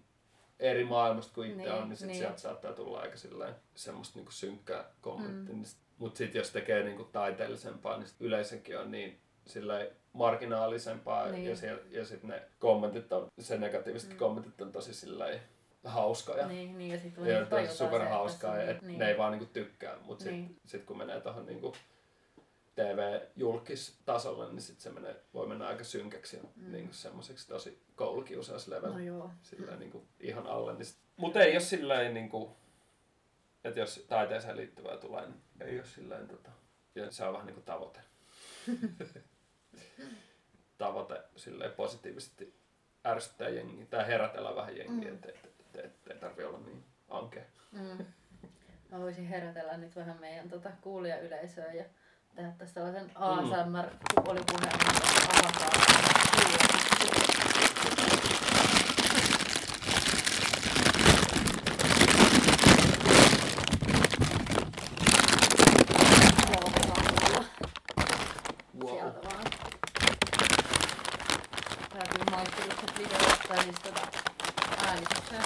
eri maailmasta kuin itse niin, on, niin, sit niin. sieltä saattaa tulla aika silleen, semmoista niinku synkkää kommenttia. Mm. Mutta sitten jos tekee niinku taiteellisempaa, niin yleisökin on niin silleen marginaalisempaa niin. ja, siellä, ja sitten ne kommentit on, se negatiiviset mm. kommentit on tosi silleen hauskoja. Niin, niin ja sitten tosi super hauskaa, että niin. ne ei vaan niinku tykkää, mutta sitten niin. sit kun menee tuohon niinku TV-julkistasolle, niin sit se menee, voi mennä aika synkäksi ja mm. niin semmoiseksi tosi koulukiusauslevel. No joo. Silleen, niin kuin, ihan alle. Niin Mutta ei ole silleen, niin kuin, että jos taiteeseen liittyvää tulee, niin ei ole silleen, tota, ja se on vähän niin kuin tavoite. *laughs* tavoite silleen positiivisesti ärsyttää jengiä tai herätellä vähän jengiä, mm. ettei et, et, et, et tarvitse olla niin ankea. Mm. Mä voisin herätellä nyt vähän meidän tota, kuulijayleisöä ja tehdä tästä sellaisen ASMR-kuolipuheen, avataan Sieltä vaan. Täytyy maistelut videosta tai siis tota äänitykseen.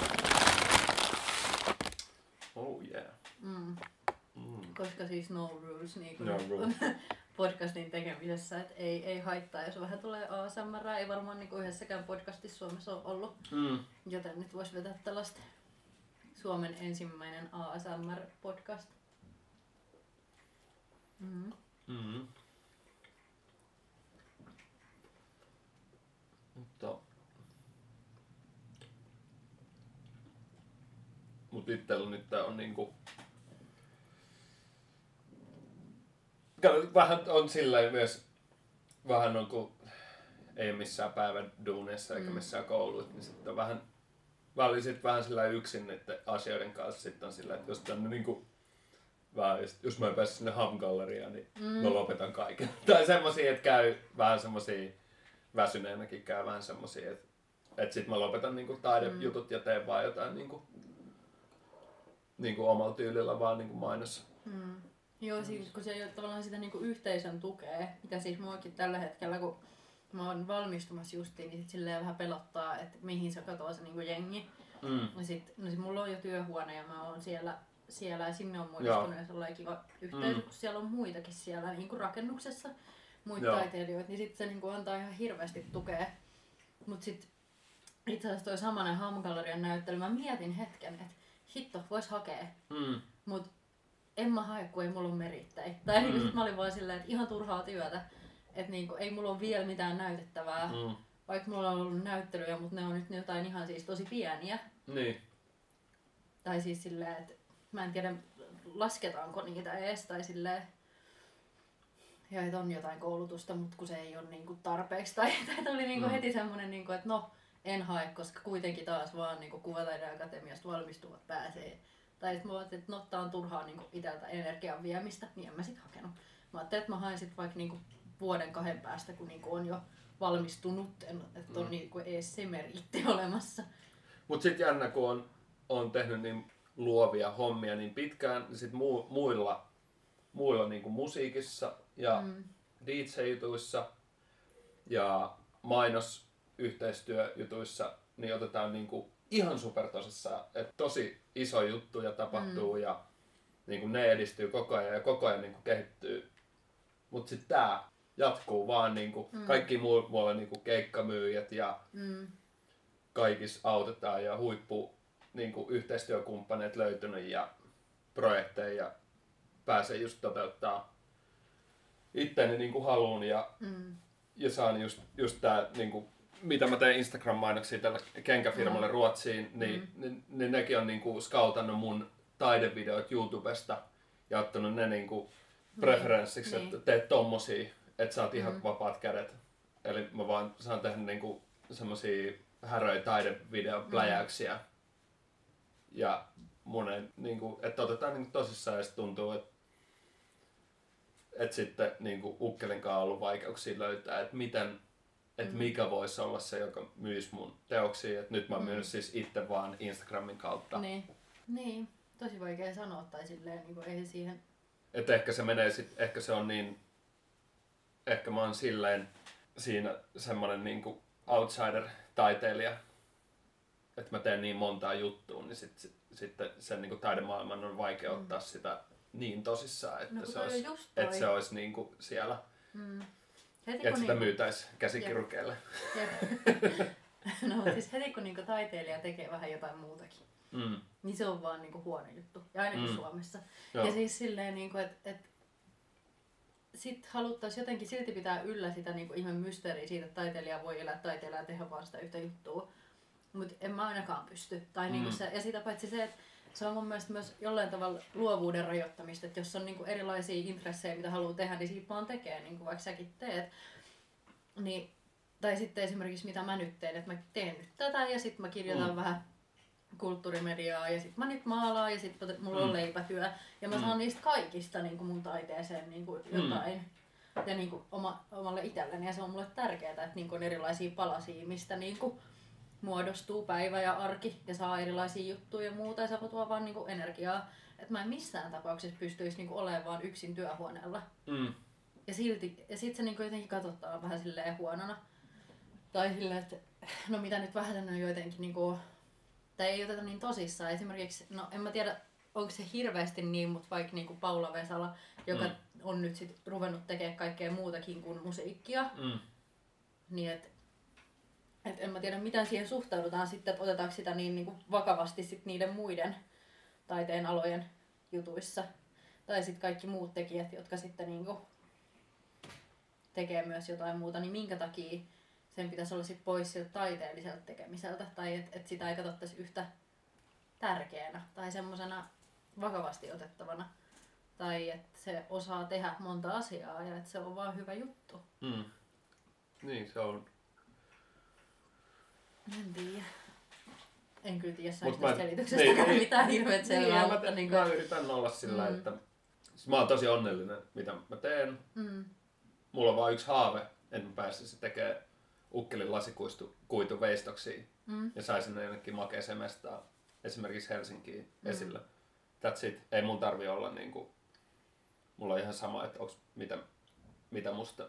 Oh yeah. Mm koska siis no rules niin kuin no *laughs* podcastin tekemisessä, että ei, ei haittaa, jos vähän tulee ASMR, ei varmaan niin kuin yhdessäkään podcastissa Suomessa ole ollut, mm. joten nyt voisi vetää tällaista Suomen ensimmäinen ASMR-podcast. Mm-hmm. Mm-hmm. Mutta Mut itsellä nyt tää on niinku vähän on silleen myös, vähän on kuin ei missään päivän duuneissa eikä Mm. missään kouluissa, niin sitten on vähän, mä olin sit vähän sillä yksin niiden asioiden kanssa sitten on sillä, että jos tänne niinku, vähän, jos, mä en pääse sinne Ham-galleriaan, niin Mm. mä lopetan kaiken. *laughs* tai semmosia, että käy vähän semmosia, väsyneenäkin käy vähän semmosia, että, että sit mä lopetan niinku taidejutut ja teen vaan jotain niinku, niinku omalla tyylillä vaan niinku mainos. Mm. Joo, siis kun se ei ole tavallaan sitä niinku yhteisön tukea, mitä siis muakin tällä hetkellä, kun mä oon valmistumassa justiin, niin sit silleen vähän pelottaa, että mihin se katoaa se niinku jengi. Mm. Ja sit, no sit mulla on jo työhuone ja mä oon siellä, siellä ja sinne on muodostunut ja sellainen kiva yhteys, Mm. kun siellä on muitakin siellä niinku rakennuksessa, muita Joo. taiteilijoita, niin sit se niinku antaa ihan hirveästi tukea. Mut sit itse asiassa toi samanen Ham-gallerian näyttely, mä mietin hetken, että hitto, vois hakea. Mm. Mut en mä hae, kun ei mulla ole merittäin. Tai mm. Mm. sit mä olin vaan silleen, että ihan turhaa työtä. Että niinku, ei mulla ole vielä mitään näytettävää. Mm. Vaikka mulla on ollut näyttelyjä, mutta ne on nyt jotain ihan siis tosi pieniä. Niin. Tai siis silleen, että mä en tiedä lasketaanko niitä edes. Tai silleen, ja että on jotain koulutusta, mutta kun se ei ole niinku tarpeeksi. Tai, *laughs* tai tuli niinku Mm. heti semmonen, niinku, että no, en hae, koska kuitenkin taas vaan niinku kuvataiden akatemiasta valmistuvat pääsee. Tai sitten mä ajattelin, että no, tää on turhaa niinku iteltä energian viemistä, niin en mä sit hakenut. Mä ajattelin, että mä haen sit vaikka niinku vuoden kahden päästä, kun niinku on jo valmistunut, että on Mm. niinku ees se meritti olemassa. Mut sit jännä, kun on, on tehnyt niin luovia hommia niin pitkään, niin sit muu, muilla, muilla niin kuin musiikissa ja. Mm. DJ-jutuissa ja mainosyhteistyöjutuissa, niin otetaan niin kuin ihan supertosissaan, että tosi iso juttu ja tapahtuu mm. ja niin kuin ne edistyy koko ajan ja koko ajan niin kuin kehittyy. Mutta sitten tämä jatkuu vaan niin kuin mm. Mm. kaikki muu, muualla niin kuin keikkamyyjät ja Mm. kaikissa autetaan ja huippu niin kuin yhteistyökumppaneet löytynyt ja projekteja ja pääsee just toteuttaa itteni niin kuin haluun ja, Mm. ja saan just, just tää niin kuin, mitä mä teen Instagram-mainoksia tälle kenkäfirmalle Mm. Ruotsiin, niin, Mm. niin, niin nekin on niin kuin skautannut mun taidevideot YouTubesta ja ottanut ne niin kuin preferenssiksi, Niin. että teet tommosia, että saat ihan Mm. vapaat kädet. Eli mä vaan saan tehdä niinku semmosia häröjä taidevideopläjäyksiä. Ja monen, niinku, että otetaan niinku tosissaan ja tuntuu, että et sitten niinku Ukkelin kanssa on ollut vaikeuksia löytää, että miten, että Mm. mikä voisi olla se, joka myisi mun teoksia. Et nyt mä oon Mm. siis itse vaan Instagramin kautta. Niin. niin. Tosi vaikea sanoa tai silleen, niin kuin, ei siihen... Että ehkä se menee sit, ehkä se on niin, ehkä mä oon silleen siinä semmonen niinku outsider-taiteilija, että mä teen niin montaa juttua, niin sit, sit, sitten sen niinku taidemaailman on vaikea Mm. ottaa sitä niin tosissaan, että No se olisi, että se olisi niinku siellä, Mm. Heti että kun sitä niinku, myytäisi käsikirurgeille. Jep. *laughs* no siis heti kun niinku taiteilija tekee vähän jotain muutakin, Mm. niin se on vaan niinku huono juttu. Ja ainakin Mm. Suomessa. Joo. Ja siis silleen, niinku, että et, sit haluttaisiin jotenkin silti pitää yllä sitä niinku ihme mysteeriä siitä, että taiteilija voi elää taiteilija ja tehdä vaan sitä yhtä juttua. Mutta en mä ainakaan pysty. Tai niinku Mm. se, ja sitä paitsi se, että se on mun mielestä myös jollain tavalla luovuuden rajoittamista, että jos on niinku erilaisia intressejä, mitä haluaa tehdä, niin siitä vaan tekee, niinku vaikka säkin teet. Niin, tai sitten esimerkiksi mitä mä nyt teen, että mä teen nyt tätä ja sitten mä kirjoitan Mm. vähän kulttuurimediaa ja sitten mä nyt maalaan ja sitten mulla on Mm. leipätyö ja mä Mm. saan niistä kaikista niin kuin mun taiteeseen niin kuin Mm. jotain ja niin kuin oma, omalle itselleni ja se on mulle tärkeää, että niin kuin on erilaisia palasia, mistä niin kuin muodostuu päivä ja arki ja saa erilaisia juttuja ja muuta ja se vaan niin kuin energiaa. Että mä en missään tapauksessa pystyisi niin kuin olemaan vaan yksin työhuoneella. Mm. Ja, silti, ja sit se niinku jotenkin katsotaan vähän silleen huonona. Tai silleen, että no mitä nyt vähän on jotenkin niinku, tai ei oteta niin tosissaan. Esimerkiksi, no en mä tiedä, onko se hirveästi niin, mutta vaikka niinku Paula Vesala, joka Mm. on nyt sit ruvennut tekemään kaikkea muutakin kuin musiikkia, Mm. niin et, et en mä tiedä miten siihen suhtaudutaan sitten, että otetaanko sitä niin niinku vakavasti sit niiden muiden taiteen alojen jutuissa. Tai sitten kaikki muut tekijät, jotka sitten niinku tekee myös jotain muuta, niin minkä takia sen pitäisi olla sit pois siltä taiteelliselta tekemiseltä, tai että et sitä ei katsottaisi yhtä tärkeänä tai semmoisena vakavasti otettavana Tai että se osaa tehdä monta asiaa ja että se on vaan hyvä juttu. Mm. Niin, se on. En tiedä. En kyllä tiedä saisi mä- tästä selityksestä niin, niin. mitään hirveet selvää, niin, mutta mä, niin mä kuin, yritän olla sillä, Mm. että siis mä oon tosi onnellinen, mitä mä teen. mm, Mulla on vaan yksi haave, että mä pääsisin tekemään ukkelin lasikuitu veistoksiin mm, ja saisin ne jonnekin makeeseen mestaan, esimerkiksi Helsinkiin Mm. esille. That's it. Ei mun tarvi olla niinku, mulla on ihan sama, että onks, mitä, mitä musta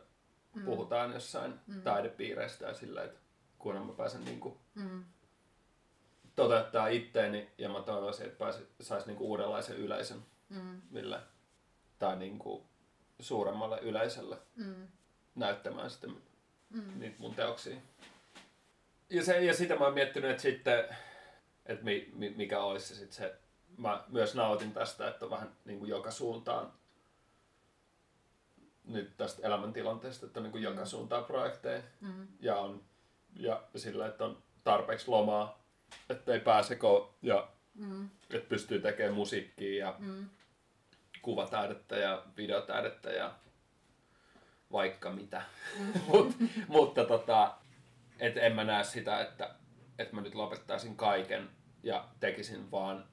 mm, puhutaan jossain Mm. taidepiireistä ja sillä, että kunhan mä pääsen niinku mm, toteuttaa itteeni ja mä toivoisin, että pääsi, sais niinku uudenlaisen yleisön, mm, millä, tai niinku suuremmalle yleisölle mm, näyttämään sitten mm, niitä mun teoksia. Ja, se, ja sitä mä oon miettinyt, että sitten, että mi, mi, mikä olisi se sitten se, mä myös nautin tästä, että on vähän niin kuin joka suuntaan nyt tästä elämäntilanteesta, että on niin kuin joka Mm. suuntaan projekteja. Mm, ja, on, ja sillä, että on tarpeeksi lomaa, että ei pääse ko- ja mm, että pystyy tekemään musiikkia ja mm, kuvataidetta ja videotaidetta ja vaikka mitä. Mm. *laughs* Mut, mutta tota, et en mä näe sitä, että, että mä nyt lopettaisin kaiken ja tekisin vaan,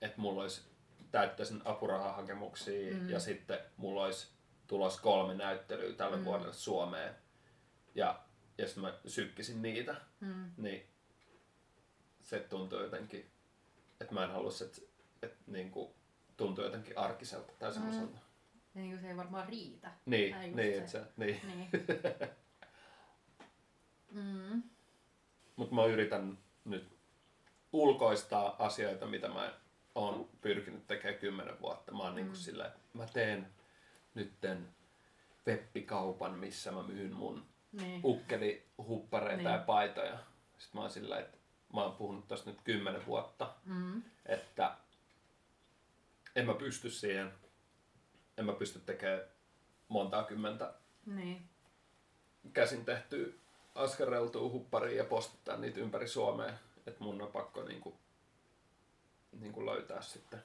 että mulla olisi täyttäisin apurahahakemuksia Mm. ja sitten mulla olisi tulos kolme näyttelyä tälle Mm. vuodelle Suomeen ja, ja sitten mä sykkisin niitä, mm, niin se tuntuu jotenkin, että mä en haluaisi, että, että niin kuin, tuntuu jotenkin arkiselta tai semmoiselta. Ja niin kuin se ei varmaan riitä. Niin, niin, se. se, niin. Niin. *laughs* mm, Mutta mä yritän nyt ulkoistaa asioita, mitä mä oon pyrkinyt tekemään kymmenen vuotta. Mä oon mm. niinku Mm. silleen, että mä teen nytten webbikaupan, missä mä myyn mun niin. ukkelihuppareita Niin. ja paitoja. Sitten mä oon silleen, että mä oon puhunut tosta nyt kymmenen vuotta, Mm, että en mä pysty siihen. En mä pysty tekemään montaa kymmentä niin. käsin tehtyä askareltua hupparia ja postittaa niitä ympäri Suomea. Että mun on pakko niinku, niinku löytää sitten.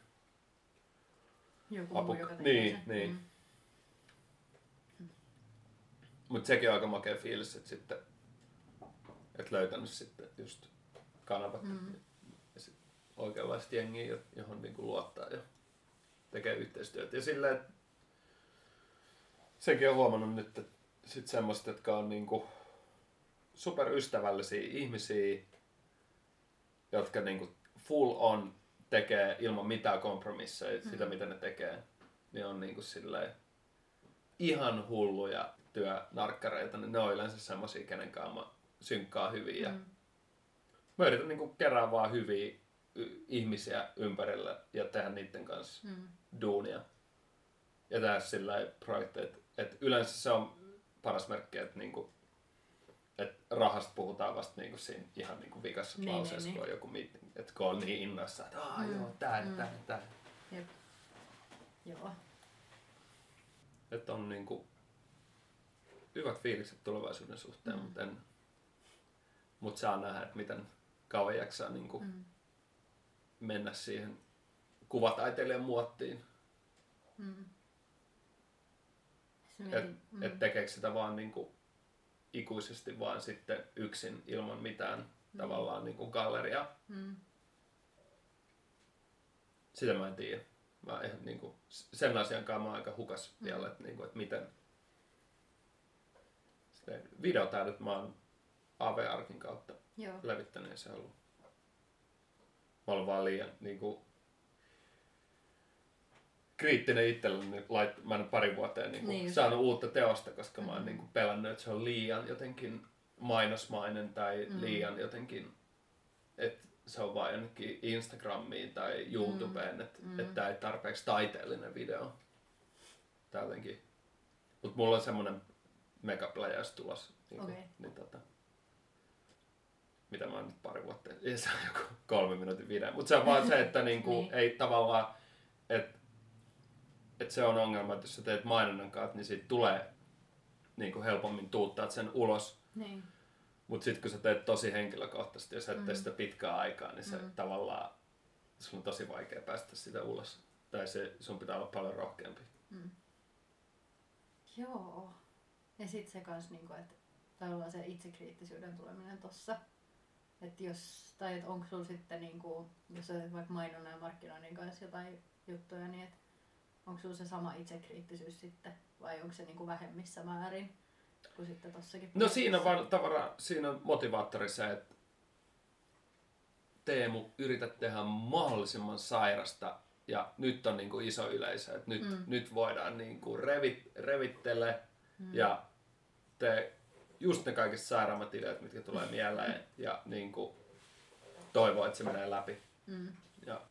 Joku Apu- muu, joka tekee niin, sen. niin. Mm. Mutta sekin on aika makea fiilis, että sitten et löytänyt sitten just kanavat Mm. ja sit oikeanlaista jengiä, jo- johon niinku luottaa ja tekee yhteistyötä. Ja silleen, että sekin on huomannut nyt, että sit semmoista, jotka on niinku superystävällisiä ihmisiä, jotka niinku full on tekee ilman mitään kompromisseja mm. sitä, mitä ne tekee, niin on niinku silleen ihan hulluja työnarkkareita, niin ne on yleensä semmosia, kenen kanssa mä synkkaan hyvin ja Mm. mä yritän niinku kerää vaan hyviä ihmisiä ympärillä ja tehdä niiden kanssa Mm. duunia. Ja tehdä sillä projekteja, että et yleensä se on paras merkki, että niinku, et rahasta puhutaan vasta niinku siinä ihan niinku vikassa Niin, lauseessa, niin, kun on joku meeting. Että kun on niin innoissa, että aah Mm, joo, tää, mm. tää, tää. Jep. Joo. Että on niinku hyvät fiilikset tulevaisuuden suhteen, Mm. mutta en, mut saa nähdä, että miten kauan jaksaa niinku Mm. mennä siihen kuvataiteilijan muottiin. Mm. Se Et, mietin, mm. et tekeekö sitä vaan niinku ikuisesti vaan sitten yksin ilman mitään Niin. tavallaan niinku galleria. Mm. Sitä mä en tiedä. Mä ihan niinku, sen asian kanssa mä oon aika hukas Mm. vielä, että niinku, et miten sitten videotaidet mä oon AV-arkin kautta Joo. levittänyt ja se on ollut mä olen vaan liian niinku kriittinen itselleni, lait, mä en pari vuoteen niinku Niin just. saanut uutta teosta, koska mä oon Mhm. niinku pelännyt, että se on liian jotenkin mainosmainen tai Mm. liian jotenkin, että se on vaan jonnekin Instagramiin tai YouTubeen, että Mm. et tää ei tarpeeksi taiteellinen video. Tää jotenkin. Mut mulla on semmonen megapläjäys tulos. Niin, Okei. niin tota, mitä mä oon nyt pari vuotta, ja se on joku kolme minuutin video. Mutta se on vaan se, että *laughs* niinku, Niin. ei tavallaan, että et se on ongelma, että jos sä teet mainonnan kanssa, niin siitä tulee niinku helpommin tuuttaa sen ulos. Niin. Mutta sitten kun sä teet tosi henkilökohtaisesti, jos sä et tee Mm. sitä pitkää aikaa, niin se Mm. tavallaan, sun on tosi vaikea päästä sitä ulos. tai se, sun pitää olla paljon rohkeampi. Mm. Joo. Ja sit se kans niinku, että tavallaan se itsekriittisyyden tuleminen tossa. Että jos, tai et onko sulla sitten niinku, jos sä vaikka mainonnan ja markkinoinnin kanssa jotain juttuja, niin et onko sulla se sama itsekriittisyys sitten, vai onko se niinku vähemmissä määrin kuin sitten tossakin? No siinä on vaan tavallaan, siinä on motivaattori se, että Teemu, yritä tehdä mahdollisimman sairasta ja nyt on niin kuin iso yleisö, että nyt, mm. nyt voidaan niin kuin revit, revittele mm. ja te just ne kaikista sairaammat ideat, mitkä tulee mieleen ja niin kuin toivoo, että se menee läpi. Mm. Ja,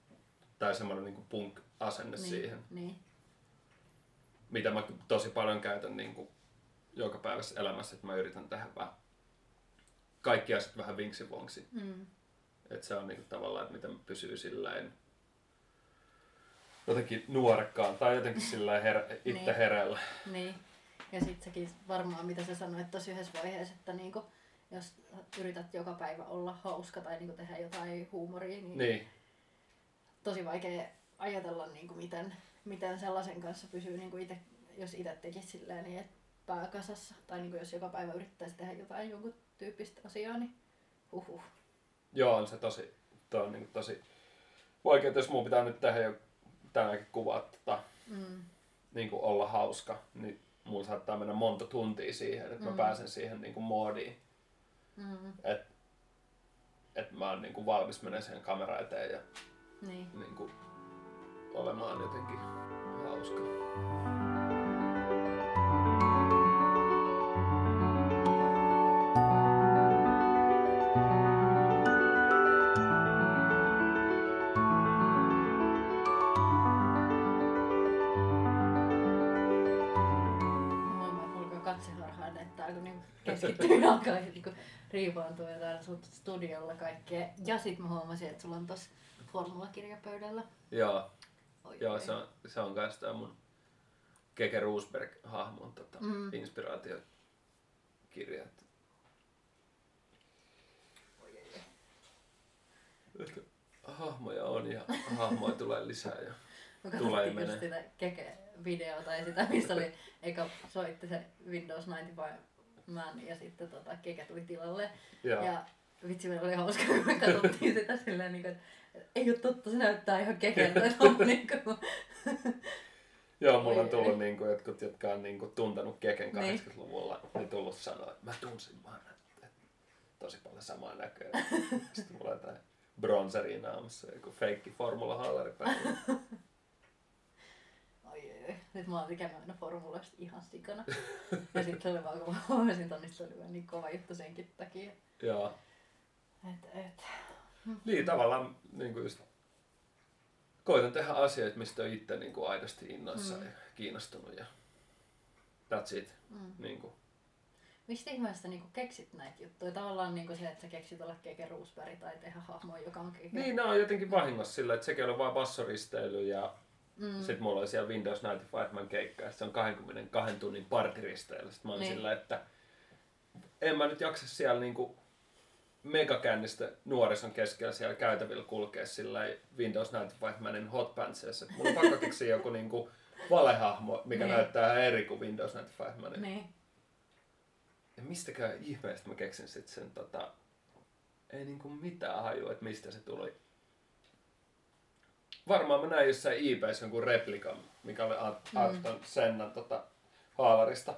tai semmoinen niin punk-asenne niin, siihen. Niin. Mitä mä tosi paljon käytän niin kuin joka päivässä elämässä, että mä yritän tehdä vähän kaikki asiat vähän vinksivonksi. Mm. Että se on niinku tavallaan, että miten pysyy silleen jotenkin nuorekkaan tai jotenkin *laughs* sillä her- itse niin. hereillä. Niin. Ja sitten sekin varmaan, mitä sä sanoit tosi yhdessä vaiheessa, että niinku, jos yrität joka päivä olla hauska tai niinku tehdä jotain huumoria, niin, niin. tosi vaikea ajatella, niinku, miten, miten sellaisen kanssa pysyy, niinku ite, jos itse tekisi silleen, niin että pääkasassa. Tai niinku, jos joka päivä yrittäisi tehdä jotain jonkun tyyppistä asiaa, niin huhuh. Joo, on se tosi, toi on niinku tosi vaikea, jos mun pitää nyt tehdä jo tänäänkin kuvaa tota, mm. niin kuin olla hauska, niin mulla saattaa mennä monta tuntia siihen, että mm. mä pääsen siihen niin kuin moodiin. Mm. Että et mä oon niin kuin valmis menemään siihen kamera eteen ja niin. Niin kuin, olemaan jotenkin hauska. Alkaa niin riipaantua jotain sun studiolla kaikkea. Ja sit mä huomasin, että sulla on tossa formulakirja pöydällä. Joo. Oi, Joo, se on, se on kans tää mun Keke Roosberg-hahmon tota, mm. inspiraatiokirja. Että *laughs* hahmoja on ja hahmoja tulee lisää ja tulee ja menee. sitä Keke-videota tai sitä, missä oli, eikä soitti se Windows 95 man ja sitten tota, Keke tuli tilalle. Ja, ja vitsi, meillä oli hauska, kun me katsottiin sitä silleen, niin kuin, että ei ole totta, se näyttää ihan kekeltä. *laughs* niin kuin... Joo, mulla on tullut niin kuin, jotkut, jotka on niin kuin, tuntenut Keken 80-luvulla, niin. niin tullut sanoa, että mä tunsin vaan, että, että tosi paljon samaa näköä. *laughs* Sitten mulla on jotain bronzeria naamassa, joku feikki formula haalari päällä. *laughs* *laughs* Nyt mä oon tekemään aina formulasta ihan sikana. ja sitten oli vaan, kun mä huomasin tonne, se oli niin kova juttu senkin takia. Joo. Et, et. Niin, tavallaan niin kuin just, koitan tehdä asioita, mistä on itse niin kuin aidosti innoissa mm. ja kiinnostunut ja that's it. Mm. Niin kuin. Mistä ihmeestä niin keksit näitä juttuja? Tavallaan niin se, että sä keksit olla Keke Roosberg tai tehdä hahmo, joka on Keke. Niin, ne on jotenkin vahingossa sillä, että sekin oli vain bassoristeily ja Mm. Sitten mulla oli siellä Windows 95 keikka, ja se on 22 tunnin partiristeillä. Sitten mä olin niin. sillä, että en mä nyt jaksa siellä niinku megakännistä nuorison keskellä siellä käytävillä kulkea sillä Windows 95 hot pantsissa. Mulla on pakko keksiä joku niinku valehahmo, mikä niin. näyttää eri kuin Windows 95 Niin. Ja mistäkään ihmeestä mä keksin sitten sen tota, ei niinku mitään hajua, että mistä se tuli varmaan mä näin jossain eBayssä jonkun replikan, mikä oli Arton mm. Sennan tota, haalarista,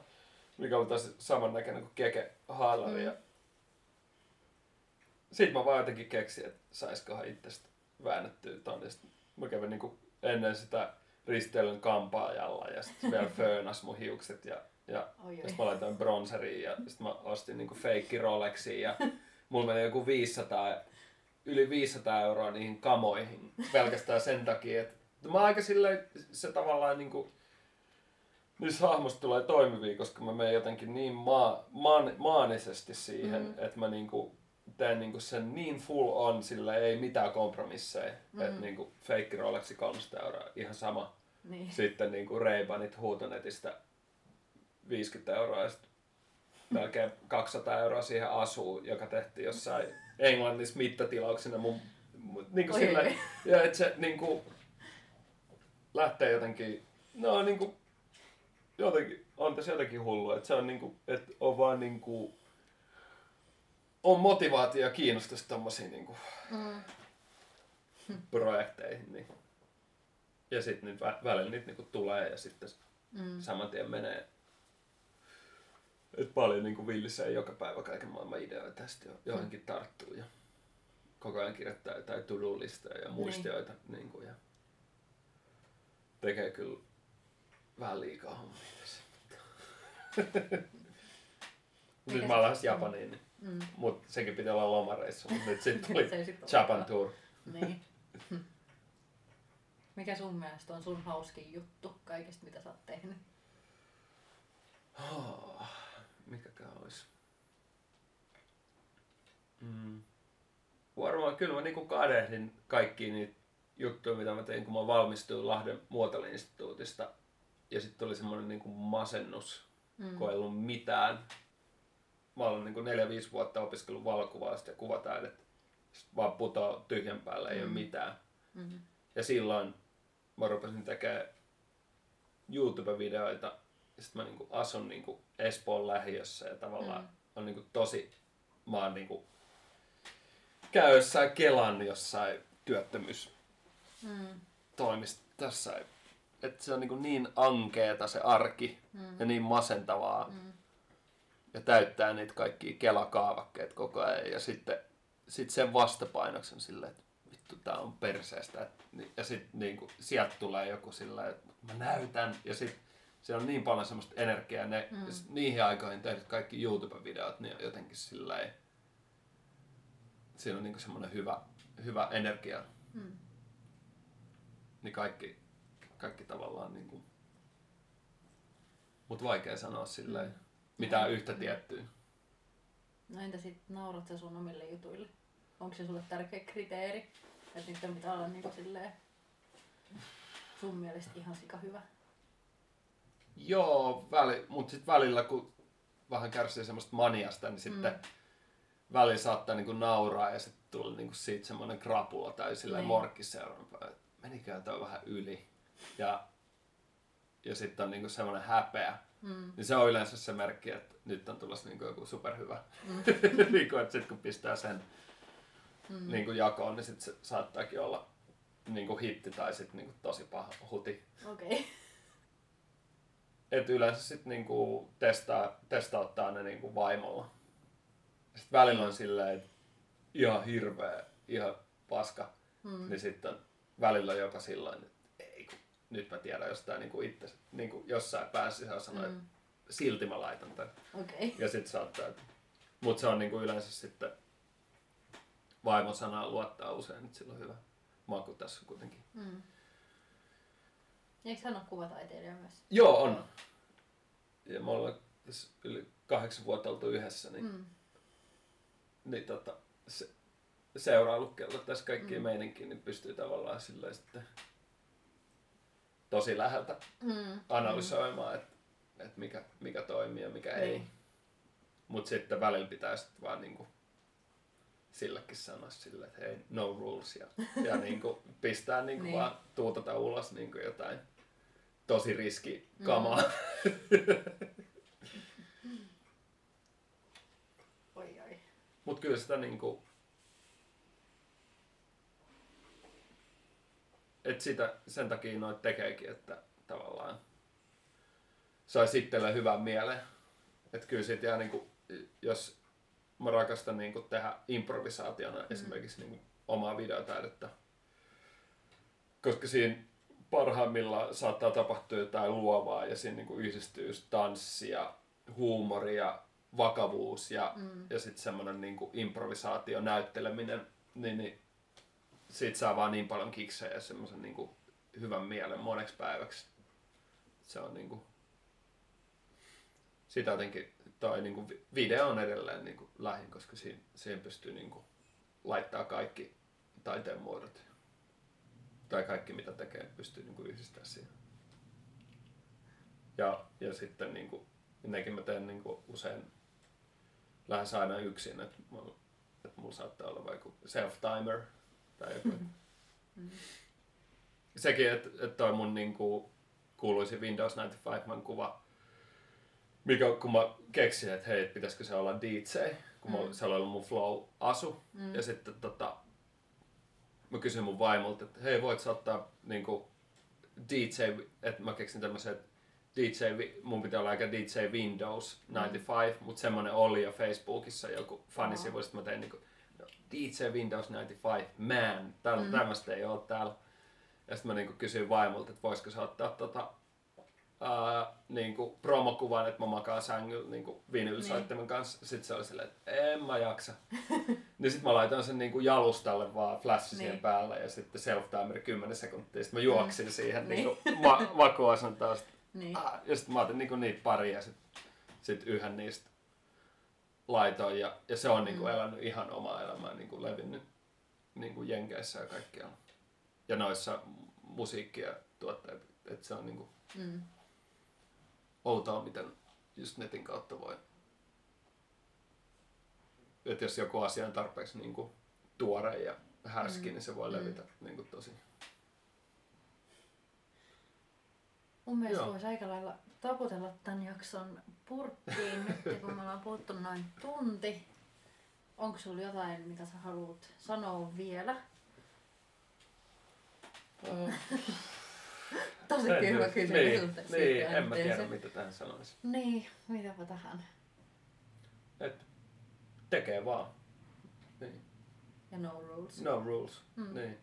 mikä oli tosi samannäköinen kuin Keke haalari. Mm. Ja... Sitten mä vaan jotenkin keksin, että saisikohan itsestä väännettyä tonne. Mä kävin niinku ennen sitä risteilyn kampaajalla ja sitten vielä *laughs* föönas mun hiukset ja, ja sitten mä laitoin bronseriin ja sitten mä ostin niinku feikki Rolexia ja *laughs* mulla meni joku 500 yli 500 euroa niihin kamoihin pelkästään sen takia, että mä aika silleen, se tavallaan niinku, niissä hahmoista tulee toimivia, koska mä menen jotenkin niin maa, maan, maanisesti siihen, mm. että mä niinku teen niinku sen niin full on, sillä ei mitään kompromisseja. Mm. Että niinku fake Rolexi 300 euroa, ihan sama. Niin. Sitten niinku Ray-Banit huutonetistä 50 euroa ja sitten *laughs* melkein 200 euroa siihen asuun, joka tehtiin jossain Englannissa mittatilauksena mun, niin kuin sillä, ja et se niin kuin, lähtee jotenkin, no niinku, jotenkin, on tässä jotenkin hullu, että se on niinku, että on vaan niinku, on motivaatio ja kiinnostus tommosiin niinku Mm. projekteihin. Niin. Ja sitten vä- välillä niitä niinku tulee ja sitten Mm. saman tien menee. Et paljon niinku villissä joka päivä kaiken maailman ideoita ja sitten jo, johonkin tarttuu ja koko ajan kirjoittaa jotain to-do-listoja ja muistioita. Niin. Niinku, ja tekee kyllä vähän liikaa hommia tässä. *laughs* nyt Mikä mä lähes Japaniin, niin, Mm. mut sekin piti olla lomareissa, mutta nyt sitten *laughs* tuli sit Japan olekaan. tour. Niin. *laughs* Mikä sun mielestä on sun hauskin juttu kaikesta, mitä sä oot tehnyt? Mikäkään olisi? Mm. Varmaan kyllä mä niinku kadehdin kaikki niitä juttuja, mitä mä tein, kun mä valmistuin Lahden muotoiluinstituutista. Ja sitten tuli semmoinen niinku masennus, Mm. kun ei ollut mitään. Mä olen niinku 4-5 vuotta opiskellut valokuvausta ja kuvataidetta. Sitten vaan putoaa tyhjän päälle, ei mm. ole mitään. Mm. Ja silloin mä rupesin tekemään YouTube-videoita. Ja sit mä niinku asun niinku Espoon lähiössä ja tavallaan Mm. on niinku tosi... Mä oon niinku käy jossain Kelan jossain työttömyystoimistossa. Mm. Että se on niinku niin ankeeta se arki Mm. ja niin masentavaa Mm. ja täyttää niitä kaikkia kelakaavakkeet koko ajan. Ja sitten sit sen vastapainoksen silleen, että vittu tää on perseestä. Ja sitten niinku, sieltä tulee joku silleen, että mä näytän. Ja sitten se on niin paljon semmoista energiaa. Ne, Mm. mm. niihin aikoihin tehdyt kaikki YouTube-videot, niin jotenkin silleen, siinä on niinku semmoinen hyvä, hyvä energia. Mm. Niin kaikki, kaikki tavallaan niinku, mut vaikea sanoa silleen, Mm. mitään yhtä tiettyä. No entä sit naurat sä sun omille jutuille? Onko se sulle tärkeä kriteeri? Että niiden pitää olla niinku silleen sun mielestä ihan sika hyvä. Joo, väli, mutta sitten välillä kun vähän kärsii semmoista maniasta, niin sitten Mm. välillä saattaa niinku nauraa ja sitten tulee niinku siitä semmoinen krapula tai silleen Niin. morkki seuraavan päivän, että menikään toi vähän yli. Ja, ja sitten on niinku semmoinen häpeä. Mm. Niin se on yleensä se merkki, että nyt on tulossa niinku joku superhyvä. Mm. *laughs* niinku, että sitten kun pistää sen Mm. niinku jakoon, niin sitten se saattaakin olla niinku hitti tai sitten niinku tosi paha huti. Okei. Okay. Et yleensä sitten niinku testaa, testauttaa ne niinku vaimolla. Sitten välillä on silleen, että ihan hirveä, ihan paska. Mm. Niin sitten on välillä jopa silloin, että ei kun nyt mä tiedän jostain niinku itse, niinku jossain päässä se sanoo, että Mm. silti mä laitan tän. Okay. Ja sitten saattaa, että... Mut se on niinku yleensä sitten vaimon sanaa luottaa usein, että sillä on hyvä maku tässä kuitenkin. Mm. Eikö hän ole kuvataiteilija myös? Joo, on. Ja me ollaan yli kahdeksan vuotta oltu yhdessä, niin Mm. niin tota, se, seuraillut kello tässä kaikkia Mm. mm. meininkiä, niin pystyy tavallaan silleen sitten tosi läheltä Mm. analysoimaan, että et mikä, mikä toimii ja mikä ei. Niin. Mutta sitten välillä pitää sitten vaan niinku sillekin sanoa silleen, että hei, no rules. Ja, ja *laughs* niinku pistää niinku Niin. vaan tuutata ulos niinku jotain tosi riskikamaa. *laughs* Oi oi. Mutta kyllä sitä niinku... Et sitä sen takia noit tekeekin, että tavallaan saisi itselle hyvän mielen. Että kyllä sit jää niinku, jos mä rakastan niinku tehdä improvisaationa mm. esimerkiksi niinku omaa videotaidetta. Koska siinä parhaimmillaan saattaa tapahtua jotain luovaa ja siinä niinku yhdistyy just tanssi ja huumori ja vakavuus ja Mm. ja sitten semmoinen niinku improvisaatio, näytteleminen, niin, niin siitä saa vaan niin paljon kiksejä ja semmoisen niinku hyvän mielen moneksi päiväksi. Se on niinku, sitä jotenkin toi niinku vi- video on edelleen niinku lähin, koska siihen, siihen pystyy niinku laittaa kaikki taiteen muodot. Tai kaikki mitä tekee, pystyy niinku yhdistämään siihen. Ja, ja sitten niinku, nekin mä teen niinku usein lähes aina yksin, että mulla, että mulla saattaa olla vaikka self-timer tai joku. Mm. sekin, että et toi mun niinku kuuluisi Windows 95 kuva, mikä kun mä keksin, että hei, pitäisikö se olla DJ, kun mm. mä, se oli ollut mun flow-asu. Mm. Ja sitten tota, mä kysyin mun vaimolta, että hei, voit sä ottaa niinku DJ, että mä keksin tämmöisen, DJ, mun pitää olla aika DJ Windows 95, mm. mutta semmonen oli jo Facebookissa joku fanisivu, oh. mä tein niinku, no, DJ Windows 95, man, täällä, mm. ei ole täällä. Ja sitten mä niinku kysyin vaimolta, että voisiko se ottaa tota, niinku promokuvan, että mä makaan sängyllä niinku vinylsoittimen niin. kanssa. Sitten se oli silleen, että en mä jaksa. *laughs* niin sitten mä laitoin sen niinku jalustalle vaan flashi niin. siihen päälle ja sitten self-timer 10 sekuntia. Sitten mä juoksin mm. siihen niin. niinku ma- makuasentoon. Niin. Ah, ja sitten mä otin niinku niitä pari ja sitten sit yhden niistä laitoin ja, ja se on niinku mm. elänyt ihan omaa elämää, niinku levinnyt niinku Jenkeissä ja kaikkialla. Ja noissa musiikkia tuottajat, että se on niinku mm. Outoa, miten just netin kautta voi. Että jos joku asia on tarpeeksi niinku tuore ja härski, mm. niin se voi mm. levitä mm. niinku tosi Mun mielestä Joo. voisi aika lailla taputella tämän jakson purkkiin nyt, kun me ollaan puhuttu noin tunti. Onko sulla jotain, mitä sä haluat sanoa vielä? *laughs* Tosi en, hyvä kysymys. Niin, niin en mä tiedä, mitä tähän sanoisi. Niin, mitäpä tähän? Et tekee vaan. Niin. Ja no rules. No rules, mm. niin.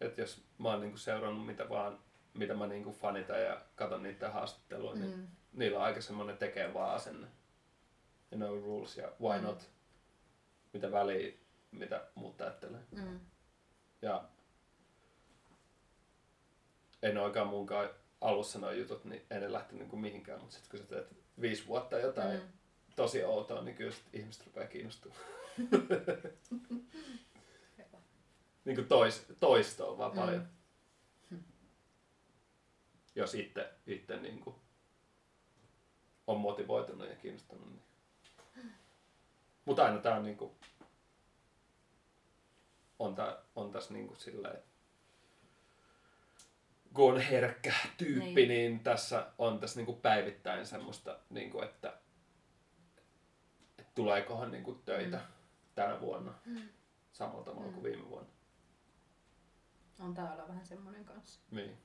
Et jos mä oon niinku seurannut mitä vaan mitä mä niinku fanitan ja katon niitä haastattelua, niin mm. niillä on aika semmoinen tekee vaan asenne. Ja no rules ja why mm. not. Mitä väliä, mitä muut ajattelee. Mm. Ja en oikein munkaan alussa nuo jutut, niin en lähtenyt niinku mihinkään, mutta sitten kun sä teet viisi vuotta jotain mm. tosi outoa, niin kyllä ihmiset rupeaa kiinnostumaan. *laughs* niin kuin tois, toistoa vaan mm. paljon jos itse, itse niin kuin on motivoitunut ja kiinnostunut. Niin. Mutta aina tämä on, niin kuin, on, tää, on tässä niin kuin silleen, kun on herkkä tyyppi, niin, niin tässä on tässä niin kuin päivittäin semmoista, niin kuin, että, että tuleekohan niin kuin töitä mm. tänä vuonna mm. samalla tavalla mm. kuin viime vuonna. On täällä vähän semmoinen kanssa. Niin.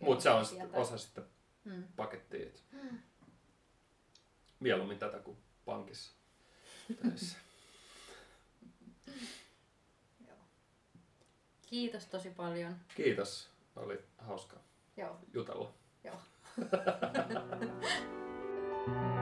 Mutta se on sit osa sitä hmm. pakettia. Hmm. Mieluummin tätä kuin pankissa *laughs* *laughs* Kiitos tosi paljon. Kiitos. Oli hauska Joo. jutella. Joo. *laughs*